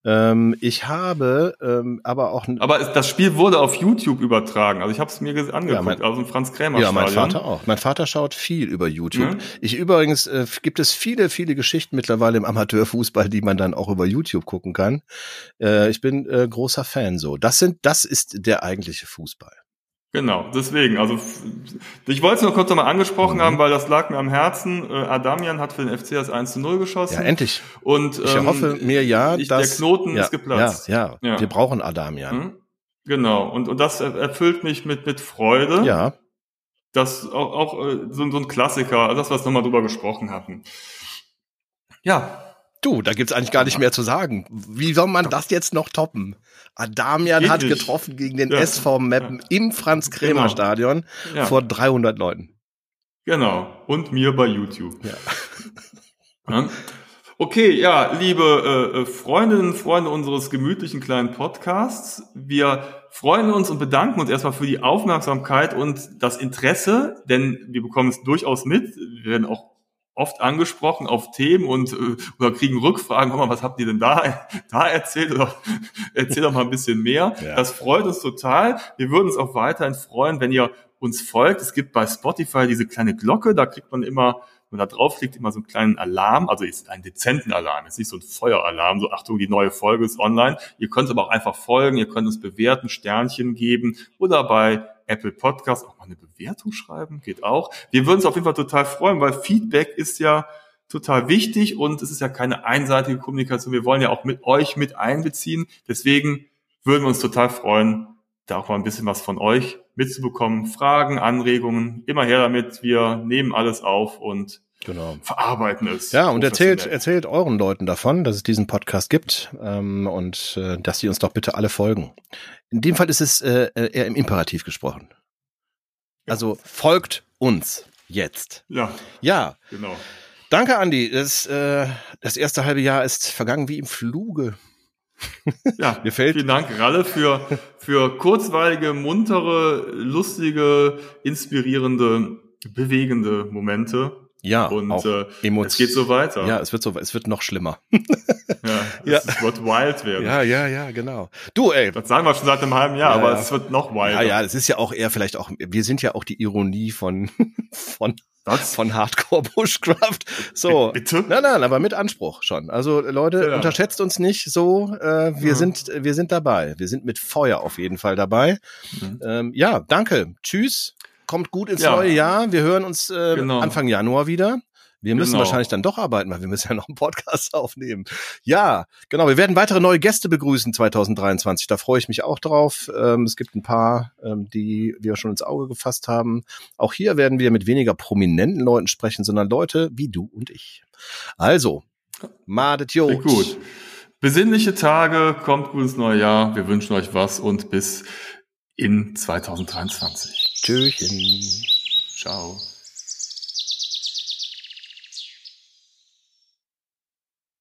Ähm, ich habe ähm, aber auch. Aber das Spiel wurde auf YouTube übertragen. Also ich habe es mir angeguckt, ja, mein, aus dem Franz Krämer Ja, mein Vater auch. Mein Vater schaut viel über YouTube. Mhm. Ich übrigens äh, gibt es viele, viele Geschichten mittlerweile im Amateurfußball, die man dann auch über YouTube gucken kann. Äh, ich bin äh, großer Fan so. Das sind, das ist der eigentliche Fußball. Genau, deswegen. Also ich wollte es nur kurz nochmal angesprochen mhm. haben, weil das lag mir am Herzen. Äh, Adamian hat für den FC das 1 zu 0 geschossen. Ja, endlich. Und ich ähm, hoffe mir ja, ich, dass der Knoten ja, ist geplatzt. Ja, ja, ja, wir brauchen Adamian. Mhm. Genau. Und, und das erfüllt mich mit, mit Freude. Ja. Das auch, auch äh, so, so ein Klassiker, das, was wir nochmal drüber gesprochen hatten. Ja, Du, da gibt's eigentlich gar nicht mehr zu sagen. Wie soll man das jetzt noch toppen? Adamian Geht hat nicht. getroffen gegen den ja. SV Meppen ja. im Franz-Kremer-Stadion genau. ja. vor 300 Leuten. Genau. Und mir bei YouTube. Ja. Okay, ja, liebe äh, äh, Freundinnen und Freunde unseres gemütlichen kleinen Podcasts, wir freuen uns und bedanken uns erstmal für die Aufmerksamkeit und das Interesse, denn wir bekommen es durchaus mit. Wir werden auch oft angesprochen auf Themen und äh, oder kriegen Rückfragen, guck mal, was habt ihr denn da, da erzählt oder erzähl doch mal ein bisschen mehr. Ja. Das freut uns total. Wir würden uns auch weiterhin freuen, wenn ihr uns folgt. Es gibt bei Spotify diese kleine Glocke, da kriegt man immer wenn man da drauf klickt, immer so einen kleinen Alarm, also ist ein dezenten Alarm, ist nicht so ein Feueralarm, so Achtung, die neue Folge ist online. Ihr könnt aber auch einfach folgen, ihr könnt uns bewerten, Sternchen geben oder bei Apple Podcast auch mal eine Bewertung schreiben, geht auch. Wir würden uns auf jeden Fall total freuen, weil Feedback ist ja total wichtig und es ist ja keine einseitige Kommunikation. Wir wollen ja auch mit euch mit einbeziehen. Deswegen würden wir uns total freuen, da auch mal ein bisschen was von euch mitzubekommen. Fragen, Anregungen, immer her damit. Wir nehmen alles auf und genau. verarbeiten es. Ja, und erzählt, erzählt euren Leuten davon, dass es diesen Podcast gibt ähm, und äh, dass sie uns doch bitte alle folgen. In dem Fall ist es äh, eher im Imperativ gesprochen. Also folgt uns jetzt. Ja. Ja. Genau. Danke, Andi. Das, äh, das erste halbe Jahr ist vergangen wie im Fluge. Ja, mir fällt. Vielen Dank, Ralle, für, für kurzweilige, muntere, lustige, inspirierende, bewegende Momente. Ja, und auch äh, es geht so weiter. Ja, es wird so, es wird noch schlimmer. ja, ja, es wird wild werden. Ja, ja, ja, genau. Du, ey. Das sagen wir schon seit einem halben Jahr, ja, aber ja. es wird noch wild. Ja, ja, es ist ja auch eher vielleicht auch, wir sind ja auch die Ironie von, von was? Von Hardcore Bushcraft. So. Bitte? Nein, nein, aber mit Anspruch schon. Also Leute, ja. unterschätzt uns nicht so. Äh, wir ja. sind, wir sind dabei. Wir sind mit Feuer auf jeden Fall dabei. Mhm. Ähm, ja, danke. Tschüss. Kommt gut ins ja. neue Jahr. Wir hören uns äh, genau. Anfang Januar wieder. Wir müssen genau. wahrscheinlich dann doch arbeiten, weil wir müssen ja noch einen Podcast aufnehmen. Ja, genau. Wir werden weitere neue Gäste begrüßen 2023. Da freue ich mich auch drauf. Ähm, es gibt ein paar, ähm, die wir schon ins Auge gefasst haben. Auch hier werden wir mit weniger prominenten Leuten sprechen, sondern Leute wie du und ich. Also, Madet Jod. Gut. Besinnliche Tage, kommt gut ins neue Jahr. Wir wünschen euch was und bis in 2023. Tschüsschen. Ciao.